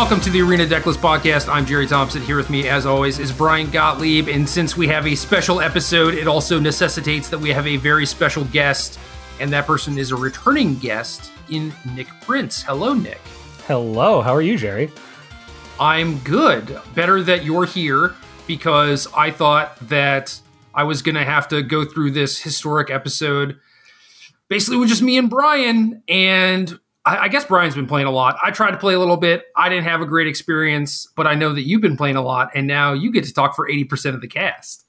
Welcome to the Arena Decklist podcast. I'm Jerry Thompson. Here with me, as always, is Brian Gottlieb. And since we have a special episode, it also necessitates that we have a very special guest. And that person is a returning guest in Nick Prince. Hello, Nick. Hello. How are you, Jerry? I'm good. Better that you're here because I thought that I was going to have to go through this historic episode basically with just me and Brian. And I, I, guess Brian's been playing a lot. I tried to play a little bit. I didn't have a great experience, but I know that you've been playing a lot, and now you get to talk for eighty percent of the cast.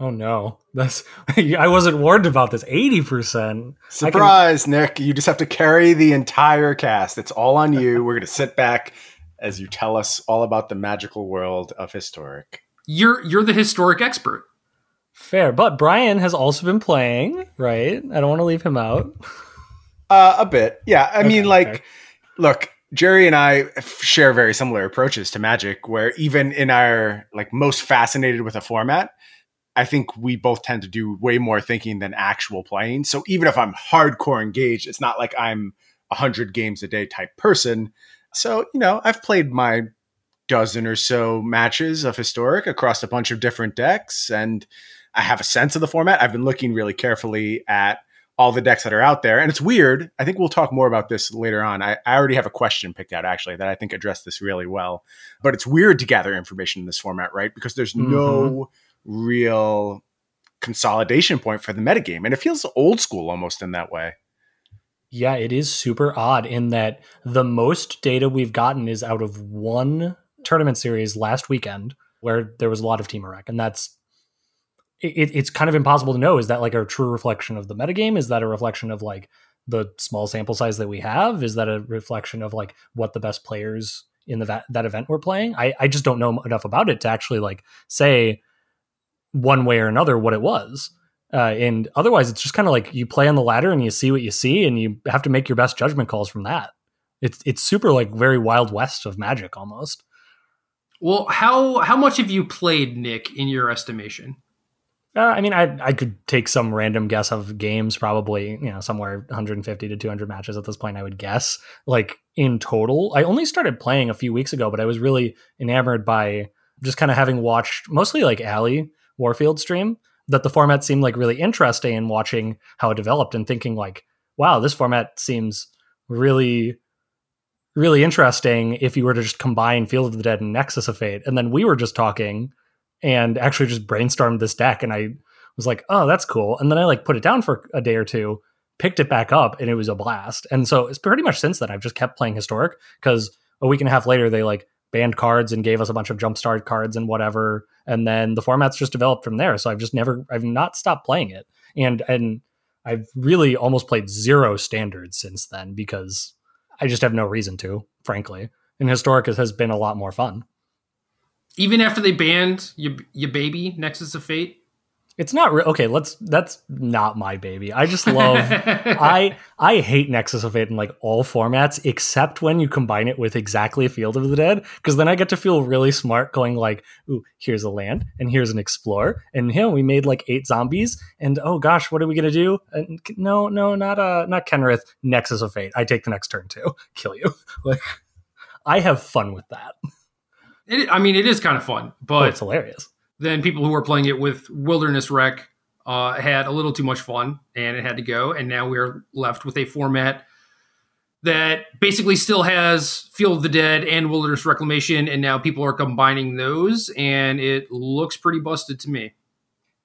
Oh no, that's I wasn't warned about this. Eighty percent. Surprise, can... Nick! You just have to carry the entire cast. It's all on you. We're gonna sit back as you tell us all about the magical world of historic. You're you're the historic expert. Fair, but Brian has also been playing, right? I don't want to leave him out. Uh, a bit, yeah. I okay, mean, like, okay. look, Jerry and I share very similar approaches to Magic, where even in our like most fascinated with a format, I think we both tend to do way more thinking than actual playing. So even if I'm hardcore engaged, it's not like I'm a hundred games a day type person. So you know, I've played my dozen or so matches of historic across a bunch of different decks, and I have a sense of the format. I've been looking really carefully at all the decks that are out there. And it's weird. I think we'll talk more about this later on. I, I already have a question picked out actually that I think addressed this really well. But it's weird to gather information in this format, right? Because there's mm-hmm. no real consolidation point for the metagame. And it feels old school almost in that way. Yeah, it is super odd in that the most data we've gotten is out of one tournament series last weekend where there was a lot of Temur Rec, and that's it, it's kind of impossible to know is that like a true reflection of the metagame? Is that a reflection of like the small sample size that we have? Is that a reflection of like what the best players in the that, that event were playing? I, I just don't know enough about it to actually like say one way or another what it was. Uh, and otherwise it's just kind of like you play on the ladder and you see what you see and you have to make your best judgment calls from that. It's it's super like very wild west of magic almost. Well how how much have you played nick in your estimation uh, I mean, I I could take some random guess of games, probably you know somewhere 150 to 200 matches at this point. I would guess, like in total. I only started playing a few weeks ago, but I was really enamored by just kind of having watched mostly like Ali Warfield stream. That the format seemed like really interesting, and watching how it developed, and thinking like, wow, this format seems really really interesting if you were to just combine Field of the Dead and Nexus of Fate. And then we were just talking and actually just brainstormed this deck and I was like, oh, that's cool. And then I like put it down for a day or two, picked it back up, and it was a blast. And so it's pretty much since then I've just kept playing historic because a week and a half later they like banned cards and gave us a bunch of jumpstart cards and whatever. And then the format's just developed from there. So I've just never I've not stopped playing it. And and I've really almost played zero standards since then because I just have no reason to, frankly. And historic has been a lot more fun even after they banned your your baby Nexus of Fate. It's not real. okay. Let's. That's not my baby. I just love. I I hate Nexus of Fate in like all formats except when you combine it with exactly Field of the Dead, because then I get to feel really smart, going like, "Ooh, here's a land, and here's an explorer, and here we made like eight zombies, and oh gosh, what are we gonna do? And no, no, not uh, not Kenrith. Nexus of Fate. I take the next turn too. Kill you. Like, I have fun with that. It, I mean, it is kind of fun, but oh, it's hilarious. Then people who are playing it with Wilderness Rec uh, had a little too much fun, and it had to go. And now we're left with a format that basically still has Field of the Dead and Wilderness Reclamation, and now people are combining those, and it looks pretty busted to me.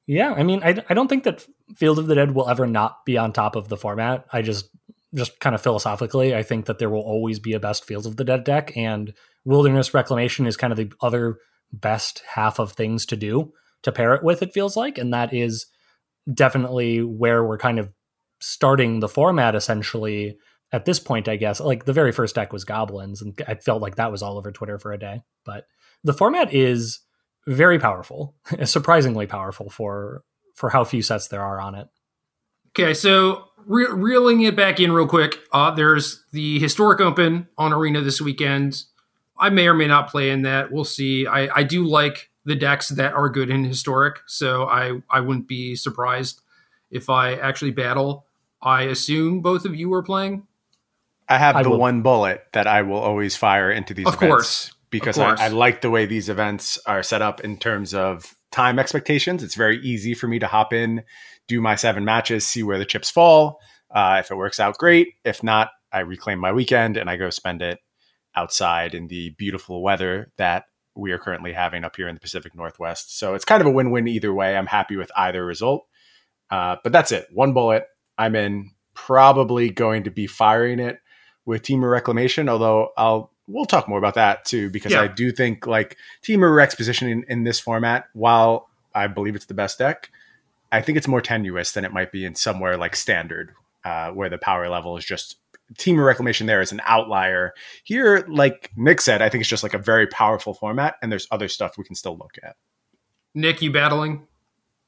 Yeah, I mean, I, I don't think that Field of the Dead will ever not be on top of the format. I just just kind of philosophically, I think that there will always be a best Fields of the Dead deck, and Wilderness Reclamation is kind of the other best half of things to do to pair it with, it feels like. And that is definitely where we're kind of starting the format essentially at this point, I guess. Like the very first deck was Goblins, and I felt like that was all over Twitter for a day. But the format is very powerful, surprisingly powerful for for how few sets there are on it. Okay, so re- reeling it back in real quick, uh, there's the Historic Open on Arena this weekend. I may or may not play in that. We'll see. I, I do like the decks that are good in historic, so I, I wouldn't be surprised if I actually battle. I assume both of you are playing. I have I the will. one bullet that I will always fire into these of events course. because I, I, like the way these events are set up in terms of time expectations. It's very easy for me to hop in, do my seven matches, see where the chips fall. Uh, if it works out, great. If not, I reclaim my weekend and I go spend it outside in the beautiful weather that we are currently having up here in the Pacific Northwest. So it's kind of a win win either way. I'm happy with either result. Uh, but that's it. One bullet. I'm in. Probably going to be firing it with Temur Reclamation, although I'll we'll talk more about that too because yeah. I do think like Temur Rec's positioning in this format, while I believe it's the best deck, I think it's more tenuous than it might be in somewhere like standard, uh, where the power level is just Temur Reclamation there is an outlier. Here, like Nick said, I think it's just like a very powerful format, and there's other stuff we can still look at. Nick, you battling?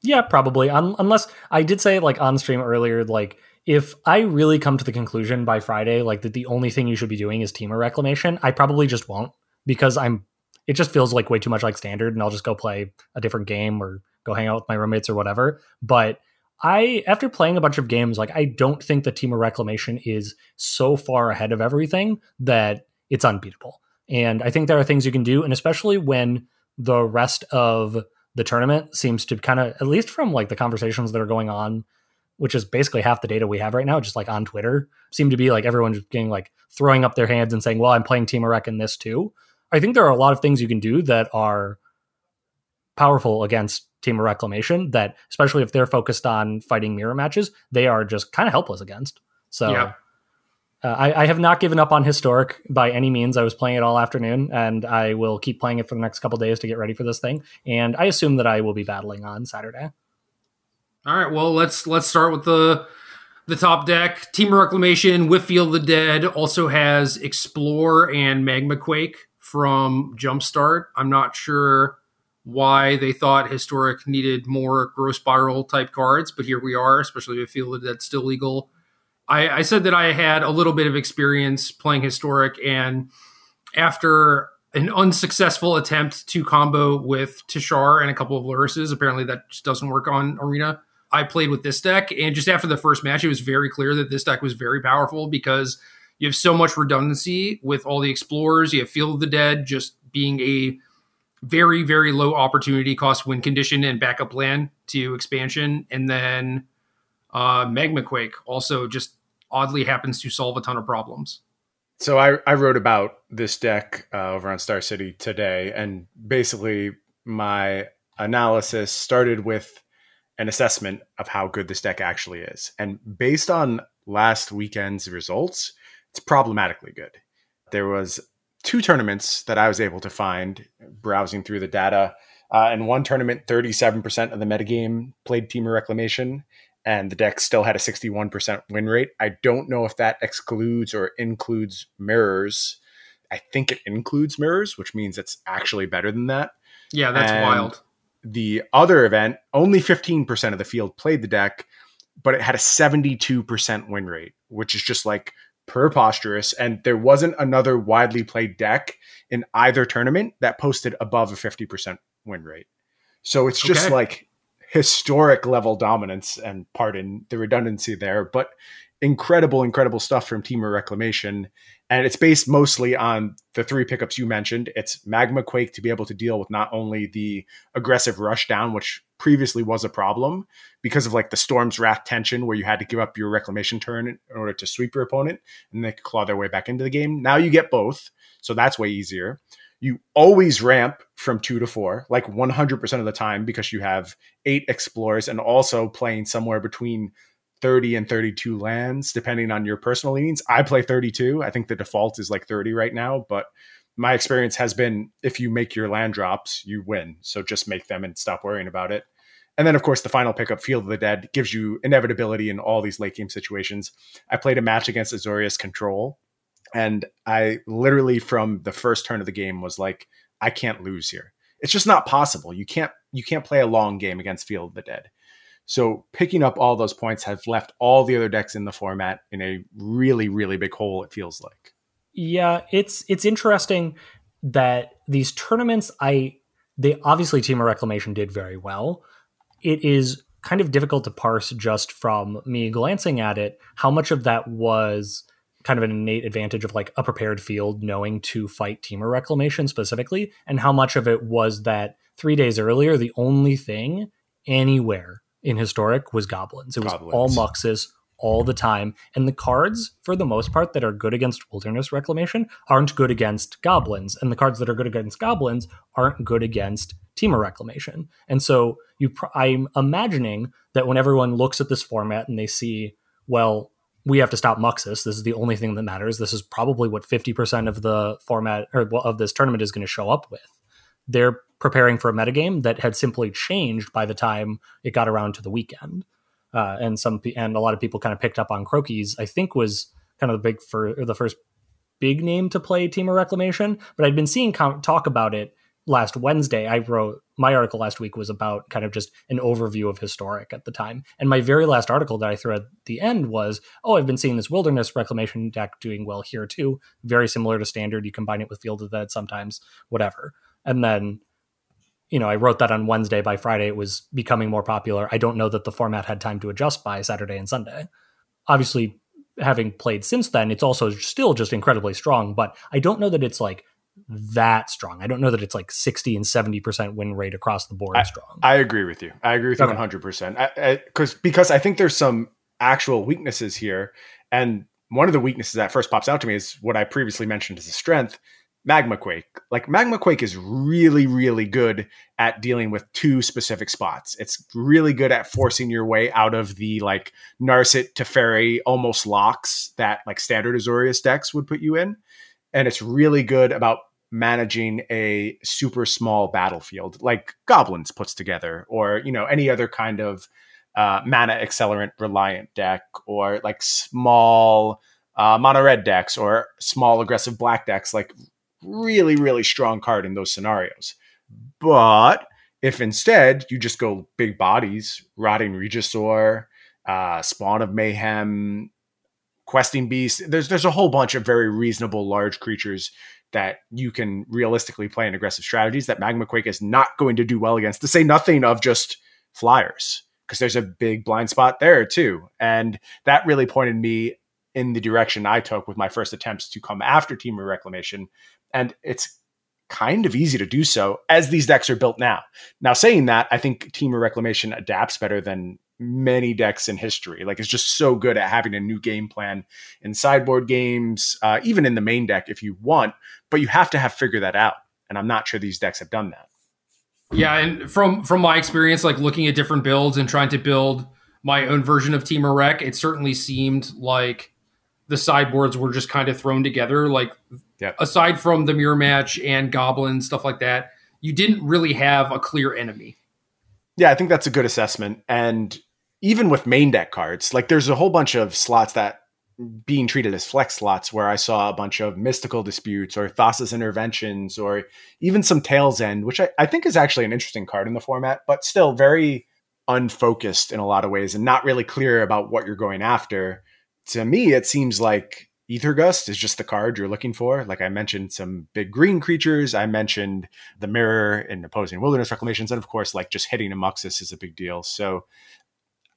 Yeah, probably. Um, unless I did say like on stream earlier, like if I really come to the conclusion by Friday, like that the only thing you should be doing is Temur Reclamation, I probably just won't because I'm. It just feels like way too much like standard, and I'll just go play a different game or go hang out with my roommates or whatever. But I, after playing a bunch of games, like I don't think the Temur Reclamation is so far ahead of everything that it's unbeatable. And I think there are things you can do, and especially when the rest of the tournament seems to kind of, at least from like the conversations that are going on, which is basically half the data we have right now, just like on Twitter, seem to be like everyone's getting like throwing up their hands and saying, "Well, I'm playing Temur Rec in this too." I think there are a lot of things you can do that are powerful against Temur Reclamation that, especially if they're focused on fighting mirror matches, they are just kind of helpless against. So yeah. uh, I, I, have not given up on Historic by any means. I was playing it all afternoon, and I will keep playing it for the next couple days to get ready for this thing. And I assume that I will be battling on Saturday. All right. Well, let's let's start with the the top deck. Temur Reclamation with Field of the Dead also has Explore and Magma Quake from Jumpstart. I'm not sure why they thought historic needed more growth spiral type cards, but here we are, especially with field that that's still legal. I, I said that I had a little bit of experience playing historic, and after an unsuccessful attempt to combo with Tishar and a couple of Lurises, apparently that just doesn't work on Arena. I played with this deck, and just after the first match, it was very clear that this deck was very powerful because you have so much redundancy with all the explorers. You have Field of the Dead just being a very very low opportunity cost win condition and backup plan to expansion. And then uh magma quake also just oddly happens to solve a ton of problems. So i i wrote about this deck uh, over on star city today and basically my analysis started with an assessment of how good this deck actually is. And based on last weekend's results it's problematically good. There was two tournaments that I was able to find browsing through the data. Uh, in one tournament, 37% of the metagame played Temur Reclamation, and the deck still had a 61% win rate. I don't know if that excludes or includes mirrors. I think it includes mirrors, which means it's actually better than that. Yeah, that's and wild. The other event, only 15% of the field played the deck, but it had a 72% win rate, which is just like preposterous. And there wasn't another widely played deck in either tournament that posted above a 50% win rate. So it's just okay. like historic level dominance and pardon the redundancy there, but incredible, incredible stuff from Temur Reclamation. And it's based mostly on the three pickups you mentioned. It's Magma Quake to be able to deal with not only the aggressive rush down, which previously was a problem because of like the Storm's Wrath tension, where you had to give up your Reclamation turn in order to sweep your opponent, and they could claw their way back into the game. Now you get both, so that's way easier. You always ramp from two to four, like 100% of the time, because you have eight explorers and also playing somewhere between 30 and 32 lands, depending on your personal leanings. I play 32. I think the default is like 30 right now, but my experience has been if you make your land drops, you win. So just make them and stop worrying about it. And then, of course, the final pickup, Field of the Dead, gives you inevitability in all these late game situations. I played a match against Azorius Control, and I literally, from the first turn of the game, was like, I can't lose here. It's just not possible. You can't you can't play a long game against Field of the Dead. So picking up all those points has left all the other decks in the format in a really, really big hole, it feels like. Yeah, it's it's interesting that these tournaments I they obviously Temur Reclamation did very well. It is kind of difficult to parse just from me glancing at it how much of that was kind of an innate advantage of like a prepared field knowing to fight Temur reclamation specifically, and how much of it was that three days earlier, the only thing anywhere in historic was goblins. It was goblins. all muxus all the time. And the cards, for the most part, that are good against wilderness reclamation aren't good against goblins. And the cards that are good against goblins aren't good against Temur reclamation. And so you pr- I'm imagining that when everyone looks at this format and they see, well, we have to stop Muxus. This is the only thing that matters. This is probably what 50% of the format or of this tournament is going to show up with. They're preparing for a metagame that had simply changed by the time it got around to the weekend uh, and some and a lot of people kind of picked up on Crokeyz. I think was kind of the big for the first big name to play Temur Reclamation, but I'd been seeing com- talk about it last Wednesday. I wrote my article last week was about kind of just an overview of historic at the time, and my very last article that I threw at the end was, "Oh, I've been seeing this Wilderness Reclamation deck doing well here too. Very similar to Standard. You combine it with Field of Dead sometimes, whatever." And then you know, I wrote that on Wednesday. By Friday, it was becoming more popular. I don't know that the format had time to adjust by Saturday and Sunday. Obviously, having played since then, it's also still just incredibly strong, but I don't know that it's like that strong. I don't know that it's like 60 and 70% win rate across the board I, strong. I agree with you. I agree with okay. you 100%. Because because I think there's some actual weaknesses here. And one of the weaknesses that first pops out to me is what I previously mentioned as a strength Magma Quake. Like Magma Quake is really, really good at dealing with two specific spots. It's really good at forcing your way out of the like Narset Teferi almost locks that like standard Azorius decks would put you in. And it's really good about managing a super small battlefield like Goblins puts together, or you know, any other kind of uh, mana accelerant reliant deck, or like small uh, mono red decks or small aggressive black decks like really, really strong card in those scenarios. But if instead you just go big bodies, rotting Regisaur, uh, Spawn of Mayhem, Questing Beast, there's there's a whole bunch of very reasonable large creatures that you can realistically play in aggressive strategies that Magma Quake is not going to do well against. To say nothing of just flyers, because there's a big blind spot there too. And that really pointed me in the direction I took with my first attempts to come after Temur Reclamation and it's kind of easy to do so as these decks are built now. Now, saying that, I think Temur Reclamation adapts better than many decks in history. Like, it's just so good at having a new game plan in sideboard games, uh, even in the main deck if you want, but you have to have figured that out. And I'm not sure these decks have done that. Yeah, and from from my experience, like looking at different builds and trying to build my own version of Temur Rec, it certainly seemed like the sideboards were just kind of thrown together. Like Yep. Aside from the mirror match and goblins stuff like that, you didn't really have a clear enemy. Yeah, I think that's a good assessment. And even with main deck cards, like there's a whole bunch of slots that being treated as flex slots where I saw a bunch of mystical disputes or Thassa's interventions or even some Tale's End, which I, I think is actually an interesting card in the format, but still very unfocused in a lot of ways and not really clear about what you're going after. To me, it seems like Aether Gust is just the card you're looking for. Like I mentioned, some big green creatures. I mentioned the mirror and opposing wilderness reclamations, and of course, like just hitting a Muxus is a big deal. So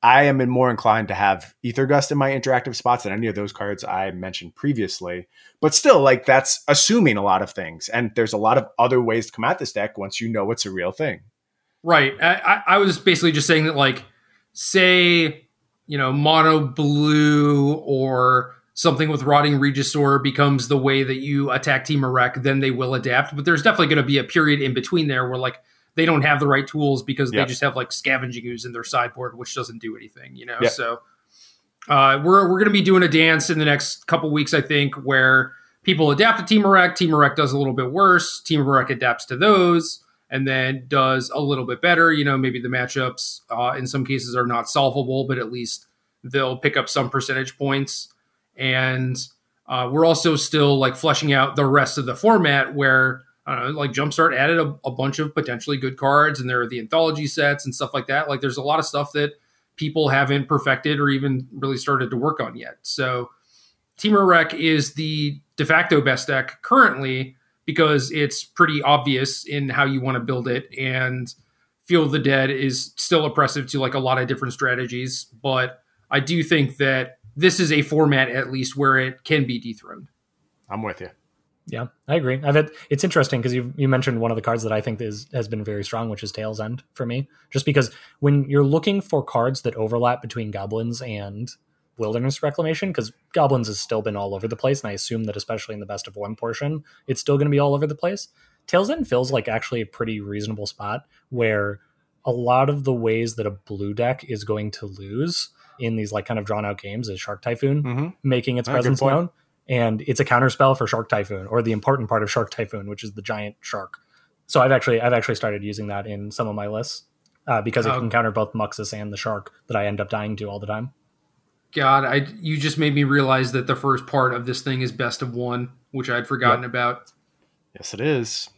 I am more inclined to have Aether Gust in my interactive spots than any of those cards I mentioned previously. But still, like that's assuming a lot of things, and there's a lot of other ways to come at this deck once you know it's a real thing. Right. I, I was basically just saying that, like, say, you know, mono blue or something with rotting Regisaur becomes the way that you attack Temur Rec, then they will adapt. But there's definitely going to be a period in between there where like they don't have the right tools because they just have like scavenging ooze in their sideboard, which doesn't do anything, you know. So uh, we're we're going to be doing a dance in the next couple weeks, I think, where people adapt to Temur Rec. Temur Rec does a little bit worse. Temur Rec adapts to those. And then does a little bit better. You know, maybe the matchups uh, in some cases are not solvable, but at least they'll pick up some percentage points and uh, we're also still like fleshing out the rest of the format where like Jumpstart added a, a, bunch of potentially good cards, and there are the anthology sets and stuff like that. Like there's a lot of stuff that people haven't perfected or even really started to work on yet. So Temur Rec is the de facto best deck currently because it's pretty obvious in how you want to build it and of the Dead is still oppressive to like a lot of different strategies, but I do think that this is a format at least where it can be dethroned. I'm with you. Yeah, I agree. I've had it's interesting because you you mentioned one of the cards that I think is has been very strong, which is Tale's End for me. Just because when you're looking for cards that overlap between goblins and wilderness reclamation, because goblins has still been all over the place, and I assume that especially in the best of one portion, it's still going to be all over the place. Tale's End feels like actually a pretty reasonable spot where a lot of the ways that a blue deck is going to lose in these like kind of drawn out games is Shark Typhoon mm-hmm. making its presence known and it's a counterspell for Shark Typhoon or the important part of Shark Typhoon, which is the giant shark. So I've actually I've actually started using that in some of my lists uh, because it can counter both Muxus and the shark that I end up dying to all the time. God, I you just made me realize that the first part of this thing is best of one, which I'd forgotten yep. about. Yes, it is.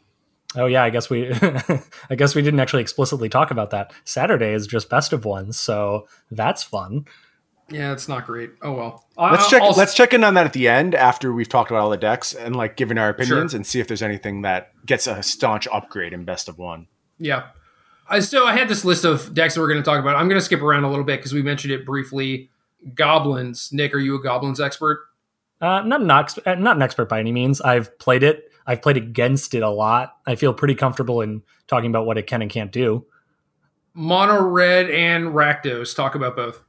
Oh yeah, I guess we I guess we didn't actually explicitly talk about that. Saturday is just best of ones, so that's fun. Yeah, it's not great. Oh well. Let's check. I'll, let's check in on that at the end after we've talked about all the decks and like given our opinions sure. and see if there's anything that gets a staunch upgrade in best of one. Yeah. I so I had this list of decks that we're going to talk about. I'm going to skip around a little bit because we mentioned it briefly. Goblins. Nick, are you a goblins expert? Uh, not an ex- uh, not an expert by any means. I've played it. I've played against it a lot. I feel pretty comfortable in talking about what it can and can't do. Mono red and Rakdos. Talk about both.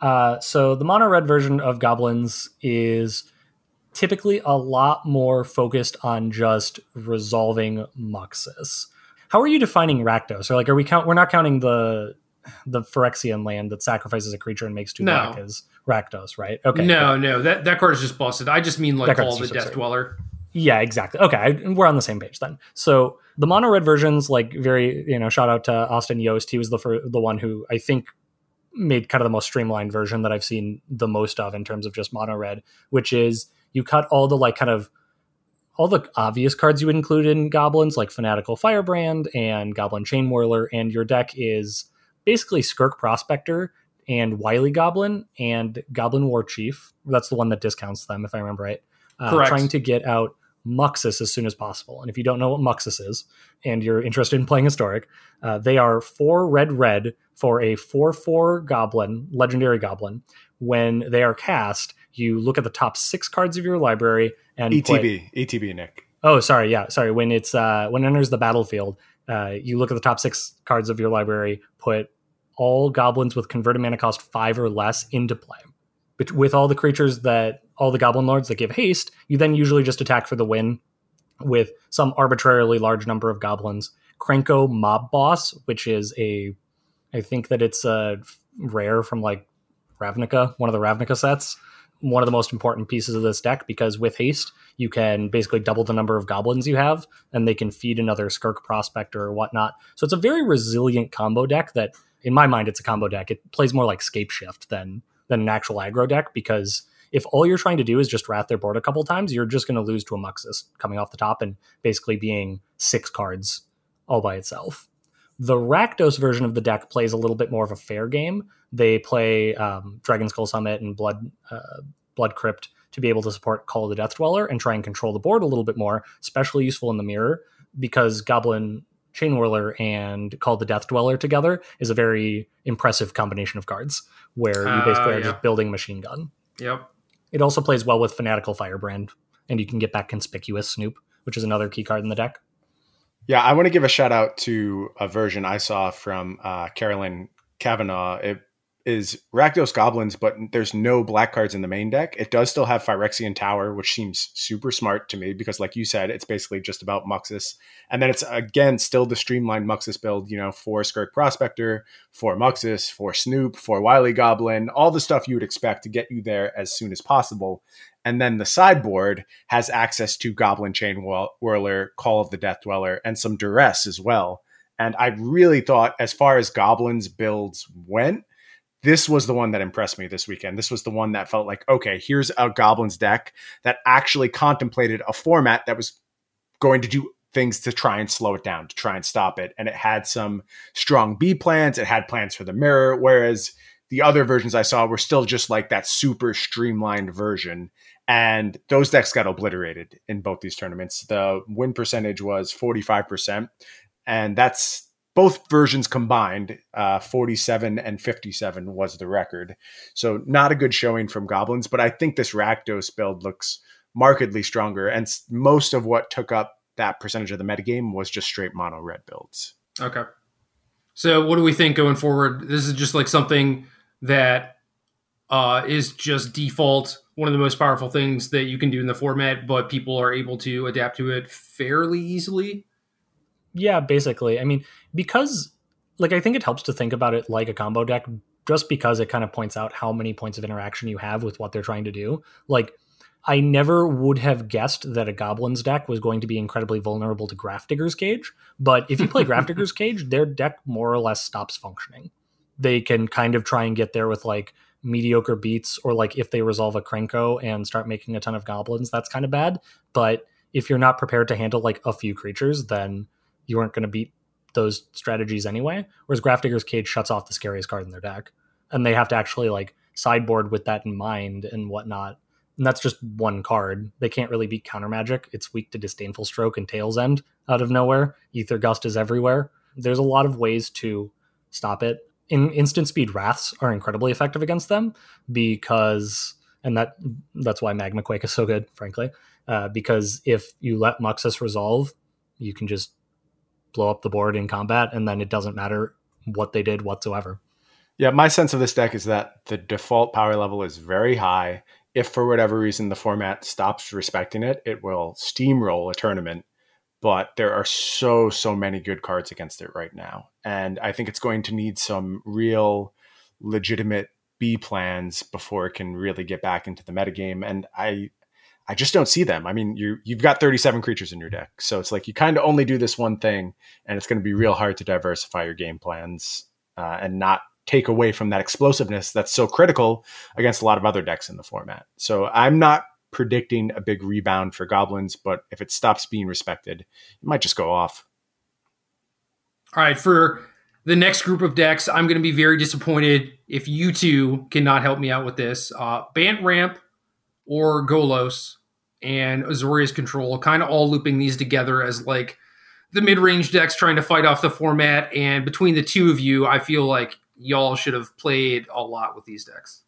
Uh, so the mono red version of goblins is typically a lot more focused on just resolving Muxus. How are you defining Rakdos? Or like, are we count? We're not counting the the Phyrexian land that sacrifices a creature and makes two no. black as Rakdos, right? Okay. No, no, that that card is just busted. I just mean like all the Death Dweller. Yeah, exactly. Okay, I, we're on the same page then. So the mono red versions, like very, you know, shout out to Austin Yost. He was the the one who I think made kind of the most streamlined version that I've seen the most of in terms of just mono red, which is you cut all the like kind of all the obvious cards you would include in goblins, like Fanatical Firebrand and Goblin Chainwhirler, and your deck is basically Skirk Prospector and Wily Goblin and Goblin War Chief. That's the one that discounts them, if I remember right. Uh, Correct. Trying to get out Muxus as soon as possible. And if you don't know what Muxus is and you're interested in playing Historic, uh, they are four red red for a 4 4 goblin, legendary goblin. When they are cast, you look at the top six cards of your library and ETB, put, ETB, Nick. Oh, sorry, yeah, sorry. When it's uh, when it enters the battlefield, uh, you look at the top six cards of your library, put all goblins with converted mana cost five or less into play. But with all the creatures that all the goblin lords that give haste, you then usually just attack for the win with some arbitrarily large number of goblins. Krenko Mob Boss, which is a I think that it's a rare from like Ravnica, one of the Ravnica sets. One of the most important pieces of this deck because with haste, you can basically double the number of goblins you have, and they can feed another Skirk Prospector or whatnot. So it's a very resilient combo deck that, in my mind, it's a combo deck. It plays more like Scapeshift than than an actual aggro deck because if all you're trying to do is just wrath their board a couple times, you're just going to lose to a Muxus coming off the top and basically being six cards all by itself. The Rakdos version of the deck plays a little bit more of a fair game. They play um, Dragonskull Summit and Blood uh, Blood Crypt to be able to support Call of the Death Dweller and try and control the board a little bit more, especially useful in the mirror because Goblin Chainwhirler and Call the Death Dweller together is a very impressive combination of cards where you basically uh, are just building machine gun. Yep. It also plays well with Fanatical Firebrand, and you can get back Conspicuous Snoop, which is another key card in the deck. Yeah, I want to give a shout out to a version I saw from uh, Carolyn Kavanaugh. It is Rakdos Goblins, but there's no black cards in the main deck. It does still have Phyrexian Tower, which seems super smart to me because, like you said, it's basically just about Muxus. And then it's again still the streamlined Muxus build, you know, for Skirk Prospector, for Muxus, for Snoop, for Wily Goblin, all the stuff you would expect to get you there as soon as possible. And then the sideboard has access to Goblin Chainwhirler, Call of the Death Dweller, and some Duress as well. And I really thought, as far as Goblins builds went, this was the one that impressed me this weekend. This was the one that felt like, okay, here's a Goblins deck that actually contemplated a format that was going to do things to try and slow it down, to try and stop it. And it had some strong B plans, it had plans for the mirror, whereas the other versions I saw were still just like that super streamlined version. And those decks got obliterated in both these tournaments. The win percentage was 45%. And that's both versions combined, uh, 47 and 57 was the record. So not a good showing from goblins, but I think this Rakdos build looks markedly stronger. And most of what took up that percentage of the metagame was just straight mono red builds. Okay. So what do we think going forward? This is just like something that uh, is just default, one of the most powerful things that you can do in the format, but people are able to adapt to it fairly easily. Yeah, basically. I mean, because like I think it helps to think about it like a combo deck just because it kind of points out how many points of interaction you have with what they're trying to do. Like I never would have guessed that a Goblins deck was going to be incredibly vulnerable to Grafdigger's Cage. But if you play Grafdigger's Cage, their deck more or less stops functioning. They can kind of try and get there with like mediocre beats, or like if they resolve a Krenko and start making a ton of goblins, that's kind of bad. But if you're not prepared to handle like a few creatures, then you weren't going to beat those strategies anyway. Whereas Grafdigger's Cage shuts off the scariest card in their deck. And they have to actually like sideboard with that in mind and whatnot and that's just one card. They can't really beat counter magic. It's weak to disdainful stroke and Tale's End out of nowhere. Aether Gust is everywhere. There's a lot of ways to stop it. In instant speed wraths are incredibly effective against them because and that that's why magma quake is so good, frankly. Uh, because if you let Muxus resolve, you can just blow up the board in combat, and then it doesn't matter what they did whatsoever. Yeah, my sense of this deck is that the default power level is very high if for whatever reason the format stops respecting it, it will steamroll a tournament. But there are so, so many good cards against it right now. And I think it's going to need some real legitimate B plans before it can really get back into the metagame. And I I just don't see them. I mean, you you've got 37 creatures in your deck. So it's like you kind of only do this one thing, and it's going to be real hard to diversify your game plans uh, and not take away from that explosiveness that's so critical against a lot of other decks in the format. So I'm not predicting a big rebound for goblins, but if it stops being respected, it might just go off. All right, for the next group of decks, I'm going to be very disappointed if you two cannot help me out with this. Uh, Bant Ramp or Golos and Azorius Control, kind of all looping these together as like the mid range decks trying to fight off the format. And between the two of you, I feel like y'all should have played a lot with these decks.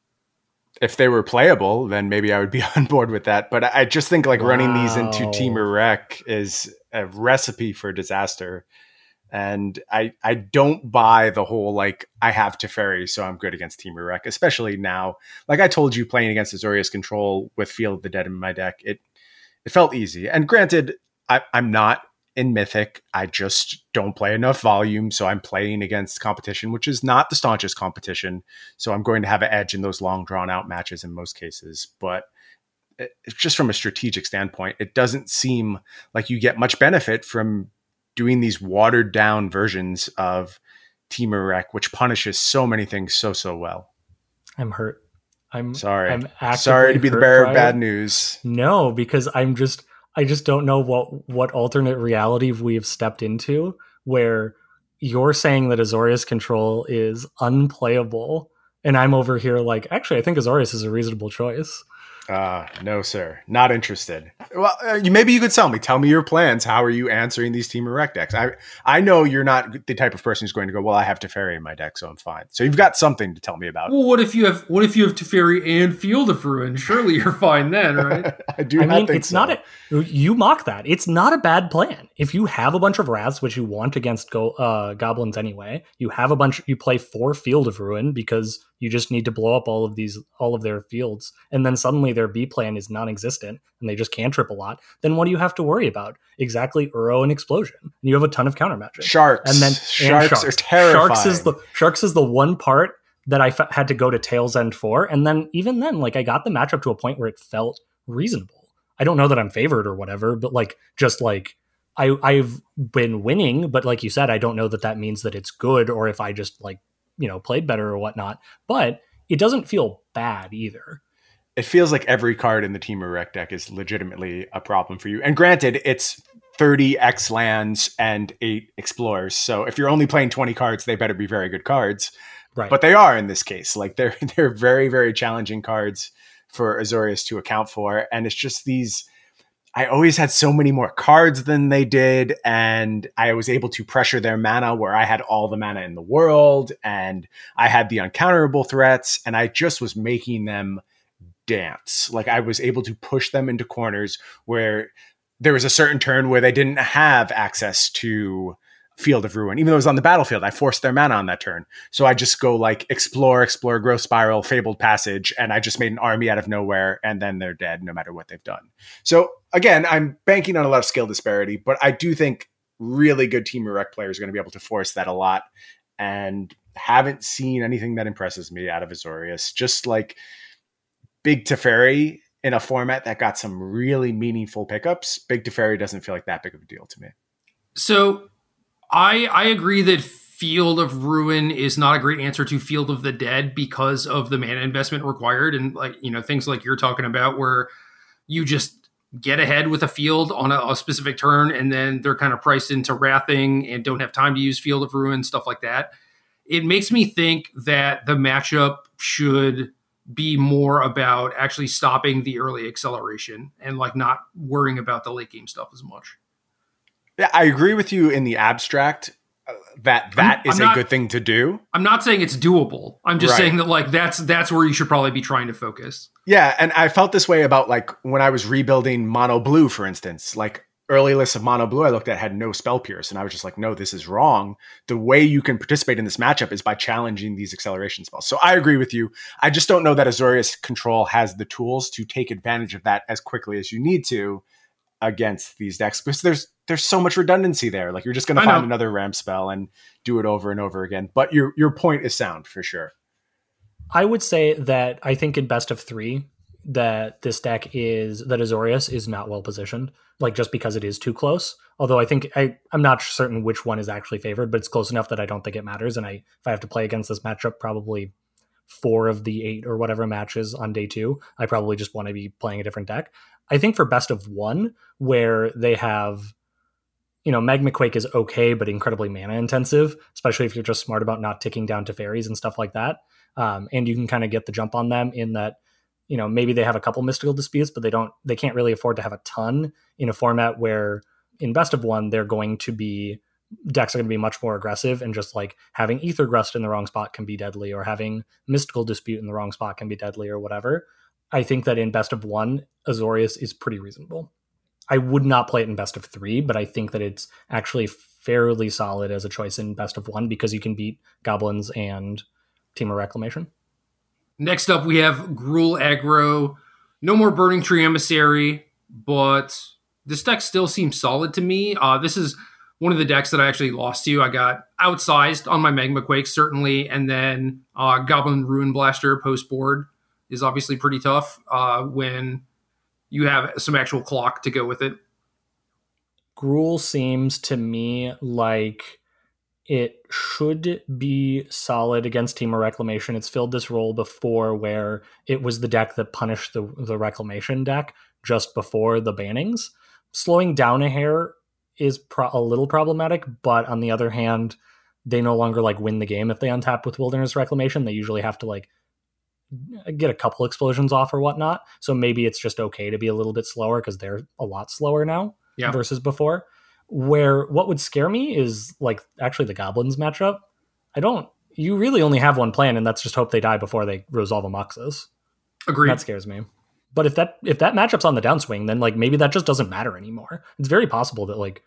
If they were playable, then maybe I would be on board with that. But I just think like wow. running these into Temur Rec is a recipe for disaster. And I I don't buy the whole like I have Teferi, so I'm good against Team Rec, especially now. Like I told you, playing against Azorius Control with Field of the Dead in my deck, it it felt easy. And granted, I, I'm not in Mythic, I just don't play enough volume. So I'm playing against competition, which is not the staunchest competition. So I'm going to have an edge in those long drawn out matches in most cases. But it, just from a strategic standpoint, it doesn't seem like you get much benefit from doing these watered down versions of Temur Rec, which punishes so many things so, so well. I'm hurt. I'm sorry. I'm sorry to be the bearer of bad news. No, because I'm just I just don't know what what alternate reality we have stepped into where you're saying that Azorius control is unplayable, and I'm over here like, actually, I think Azorius is a reasonable choice. Uh, no, sir. Not interested. Well, uh, maybe you could tell me. Tell me your plans. How are you answering these Temur Rec decks? I I know you're not the type of person who's going to go. Well, I have Teferi in my deck, so I'm fine. So you've got something to tell me about. Well, what if you have what if you have Teferi and Field of Ruin? Surely you're fine then, right? I do. I mean, it's so. not a. You mock that. It's not a bad plan. If you have a bunch of wraths, which you want against go, uh, goblins anyway, you have a bunch. You play four Field of Ruin because you just need to blow up all of these all of their fields and then suddenly their b plan is non-existent and they just cantrip a lot then what do you have to worry about? Exactly uro and explosion. And you have a ton of counter magic sharks. And then sharks, and sharks. are terrifying sharks is the sharks is the one part that I f- had to go to Tale's End for and then even then like i got the matchup to a point where it felt reasonable. I don't know that i'm favored or whatever but like just like I, I've been winning, but like you said, I don't know that that means that it's good or if I just like you know played better or whatnot but it doesn't feel bad either. It feels like every card in the Temur Rec deck is legitimately a problem for you. And granted it's 30 x lands and 8 explorers so if you're only playing 20 cards they better be very good cards. Right. But they are in this case. Like they're they're very very challenging cards for azorius to account for and it's just these I always had so many more cards than they did, and I was able to pressure their mana where I had all the mana in the world, and I had the uncounterable threats, and I just was making them dance. Like I was able to push them into corners where there was a certain turn where they didn't have access to Field of Ruin. Even though it was on the battlefield, I forced their mana on that turn. So I just go like explore, explore, growth spiral, fabled passage, and I just made an army out of nowhere, and then they're dead no matter what they've done. So again, I'm banking on a lot of skill disparity, but I do think really good team Rec players are going to be able to force that a lot. And haven't seen anything that impresses me out of Azorius. Just like Big Teferi in a format that got some really meaningful pickups, Big Teferi doesn't feel like that big of a deal to me. So I I agree that Field of Ruin is not a great answer to Field of the Dead because of the mana investment required and like you know things like you're talking about where you just get ahead with a field on a, a specific turn and then they're kind of priced into wrathing and don't have time to use Field of Ruin stuff like that. It makes me think that the matchup should be more about actually stopping the early acceleration and like not worrying about the late game stuff as much. Yeah, I agree with you in the abstract uh, that that I'm, is I'm not, a good thing to do. I'm not saying it's doable. I'm just right. saying that like that's that's where you should probably be trying to focus. Yeah, and I felt this way about like when I was rebuilding Mono Blue, for instance. Like early lists of Mono Blue I looked at had no spell pierce, and I was just like, no, this is wrong. The way you can participate in this matchup is by challenging these acceleration spells. So I agree with you. I just don't know that Azorius Control has the tools to take advantage of that as quickly as you need to against these decks because there's there's so much redundancy there. Like you're just going to find another ramp spell and do it over and over again. But your your point is sound for sure. I would say that I think in best of three that this deck is that Azorius is not well positioned, like just because it is too close. Although I think I I'm not certain which one is actually favored, but it's close enough that I don't think it matters. And I if I have to play against this matchup, probably four of the eight or whatever matches on day two, I probably just want to be playing a different deck. I think for best of one, where they have you know, Magma Quake is okay, but incredibly mana intensive, especially if you're just smart about not ticking down Teferis and stuff like that. Um, and you can kind of get the jump on them in that, you know, maybe they have a couple mystical disputes, but they don't, they can't really afford to have a ton in a format where in best of one, they're going to be, decks are going to be much more aggressive and just like having Aether Gust in the wrong spot can be deadly or having mystical dispute in the wrong spot can be deadly or whatever. I think that in best of one, Azorius is pretty reasonable. I would not play it in best of three, but I think that it's actually fairly solid as a choice in best of one because you can beat goblins and Temur Reclamation. Next up, we have Gruul aggro. No more Burning Tree Emissary, but this deck still seems solid to me. Uh, this is one of the decks that I actually lost to. I got outsized on my Magma Quake, certainly, and then uh, Goblin Ruinblaster post board is obviously pretty tough uh, when you have some actual clock to go with it. Gruul seems to me like it should be solid against Temur Reclamation. It's filled this role before where it was the deck that punished the, the Reclamation deck just before the bannings. Slowing down a hair is pro- a little problematic, but on the other hand, they no longer like win the game if they untap with Wilderness Reclamation. They usually have to like get a couple explosions off or whatnot. So maybe it's just okay to be a little bit slower because they're a lot slower now yeah. versus before. Where what would scare me is like actually the goblins matchup. I don't. You really only have one plan, and that's just hope they die before they resolve a Muxus. Agreed. That scares me. But if that if that matchup's on the downswing, then like maybe that just doesn't matter anymore. It's very possible that like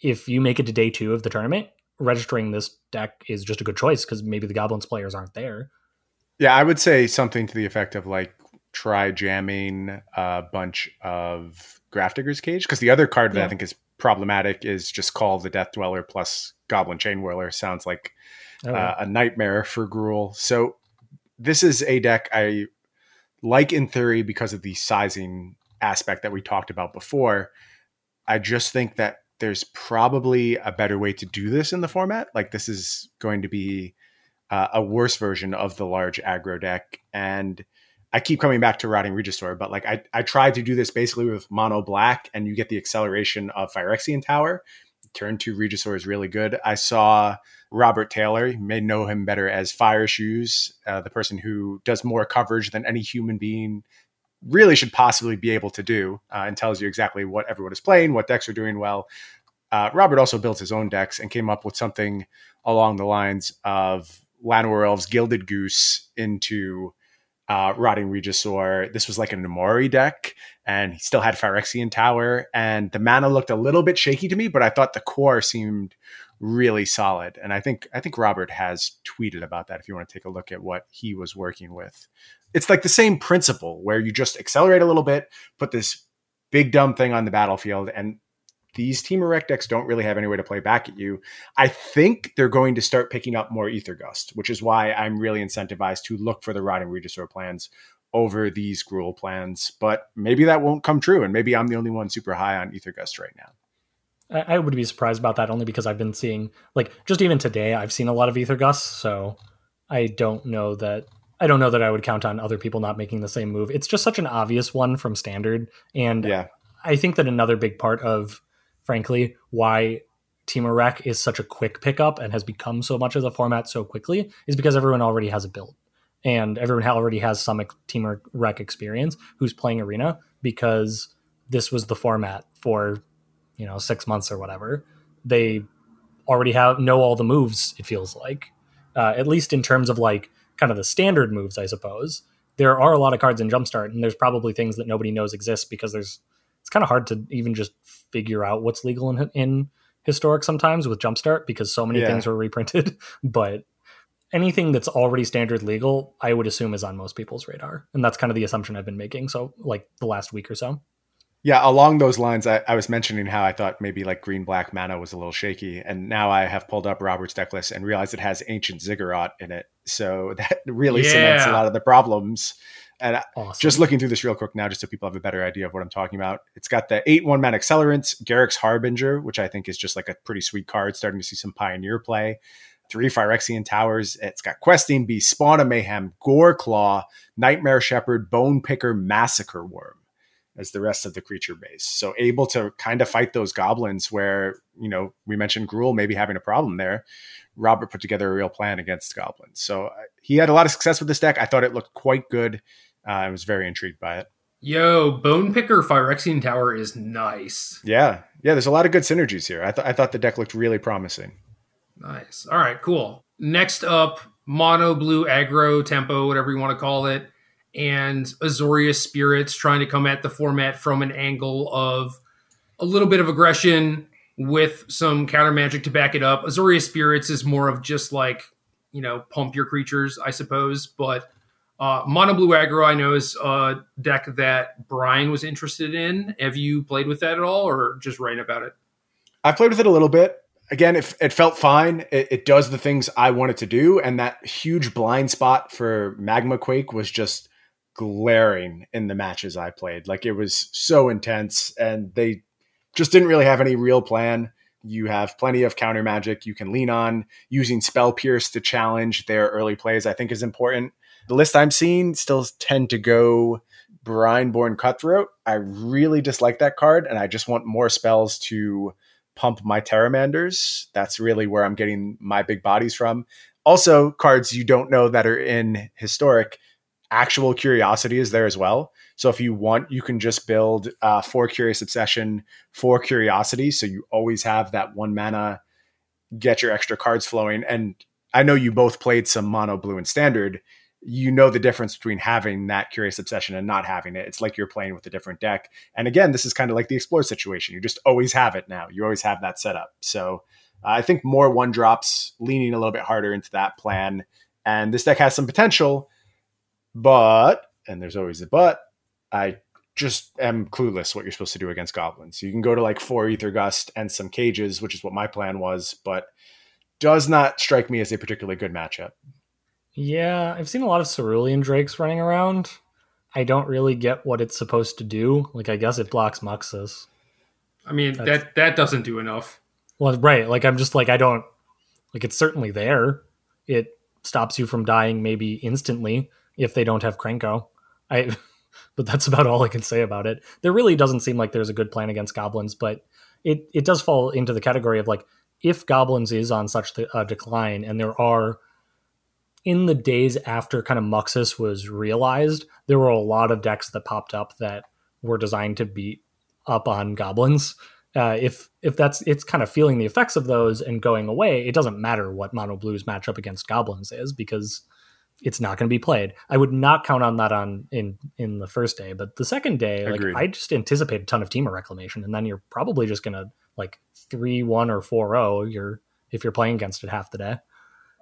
if you make it to day two of the tournament, registering this deck is just a good choice because maybe the goblins players aren't there. Yeah, I would say something to the effect of like try jamming a bunch of Grafdigger's Cage because the other card that I think is problematic is just call the Death Dweller plus Goblin Chainwhirler. Sounds like oh, uh, a nightmare for Gruul. So this is a deck I like in theory because of the sizing aspect that we talked about before. I just think that there's probably a better way to do this in the format. Like this is going to be uh, a worse version of the large aggro deck. And I keep coming back to Rotting Regisaur, but like I, I tried to do this basically with mono black, and you get the acceleration of Phyrexian Tower. Turn two Regisaur is really good. I saw Robert Taylor, you may know him better as Fire Shoes, uh, the person who does more coverage than any human being really should possibly be able to do uh, and tells you exactly what everyone is playing, what decks are doing well. Uh, Robert also built his own decks and came up with something along the lines of Llanowar Elves Gilded Goose into uh, Rotting Regisaur. This was like a Namori deck, and he still had Phyrexian Tower, and the mana looked a little bit shaky to me, but I thought the core seemed really solid. And I think I think Robert has tweeted about that if you want to take a look at what he was working with. It's like the same principle where you just accelerate a little bit, put this big dumb thing on the battlefield, and these Temur Rec decks don't really have any way to play back at you. I think they're going to start picking up more Aether Gust, which is why I'm really incentivized to look for the Rotting Regisaur plans over these Gruul plans. But maybe that won't come true, and maybe I'm the only one super high on Aether Gust right now. I would be surprised about that only because I've been seeing, like, just even today, I've seen a lot of Aether Gust, so I don't know that. I don't know that I would count on other people not making the same move. It's just such an obvious one from standard, and yeah. I think that another big part of frankly, why Temur Rec is such a quick pickup and has become so much of the format so quickly is because everyone already has a build. And everyone already has some Temur Rec experience who's playing Arena because this was the format for, you know, six months or whatever. They already have know all the moves, it feels like. Uh, at least in terms of like kind of the standard moves, I suppose. There are a lot of cards in Jumpstart, and there's probably things that nobody knows exist because there's it's kind of hard to even just figure out what's legal in, in historic sometimes with Jumpstart because so many yeah. things were reprinted. but anything that's already standard legal, I would assume is on most people's radar. And that's kind of the assumption I've been making. So, like the last week or so. Yeah, along those lines, I, I was mentioning how I thought maybe like green black mana was a little shaky. And now I have pulled up Robert's deck list and realized it has ancient ziggurat in it. So that really yeah. cements a lot of the problems and awesome. just looking through this real quick now, just so people have a better idea of what I'm talking about. It's got the eight one man accelerants, Garruk's Harbinger, which I think is just like a pretty sweet card. Starting to see some Pioneer play. Three Phyrexian Towers. It's got Questing Beast, Spawn of Mayhem, Goreclaw, Nightmare Shepherd, Bone Picker, Massacre Wurm as the rest of the creature base. So able to kind of fight those goblins where, you know, we mentioned Gruul maybe having a problem there. Robert put together a real plan against goblins. So uh, he had a lot of success with this deck. I thought it looked quite good. Uh, I was very intrigued by it. Yo, Bone Picker Phyrexian Tower is nice. Yeah, yeah. There's a lot of good synergies here. I, th- I thought the deck looked really promising. Nice. All right, cool. Next up, mono blue aggro tempo, whatever you want to call it, and Azorius spirits trying to come at the format from an angle of a little bit of aggression with some counter magic to back it up. Azorius spirits is more of just like you know pump your creatures, I suppose, but uh, Mono Blue Aggro, I know, is a deck that Brian was interested in. Have you played with that at all, or just writing about it? I played with it a little bit. Again, it, it felt fine. It, it, does the things I want it to do, and that huge blind spot for Magma Quake was just glaring in the matches I played. Like it was so intense, and they just didn't really have any real plan. You have plenty of counter magic you can lean on. Using Spell Pierce to challenge their early plays, I think, is important the list I'm seeing still tend to go Brineborn Cutthroat. I really dislike that card, and I just want more spells to pump my Pteramanders. That's really where I'm getting my big bodies from. Also, cards you don't know that are in historic. Actual curiosity is there as well. So if you want, you can just build uh, four Curious Obsession, four Curiosity. So you always have that one mana, get your extra cards flowing. And I know you both played some mono blue and standard you know the difference between having that curious obsession and not having it. It's like you're playing with a different deck. And again, this is kind of like the explore situation. You just always have it now. You always have that set up. So uh, I think more one drops, leaning a little bit harder into that plan. And this deck has some potential, but and there's always a but. I just am clueless what you're supposed to do against goblins. You can go to like four Aether Gust and some cages, which is what my plan was, but does not strike me as a particularly good matchup. Yeah, I've seen a lot of cerulean drakes running around. I don't really get what it's supposed to do. Like, I guess it blocks Muxus. I mean, That's, that that doesn't do enough. Well, right. Like, I'm just like, I don't like. It's certainly there. It stops you from dying maybe instantly if they don't have Krenko. I, but that's about all I can say about it. There really doesn't seem like there's a good plan against goblins, but it it does fall into the category of like if goblins is on such a decline and there are in the days after kind of Muxus was realized, there were a lot of decks that popped up that were designed to beat up on goblins. Uh, if if that's it's kind of feeling the effects of those and going away, it doesn't matter what mono blues matchup against goblins is because it's not going to be played. I would not count on that on in in the first day, but the second day, Agreed. like I just anticipate a ton of Temur reclamation, and then you're probably just going to like three one or four zero. Oh, you're if you're playing against it half the day.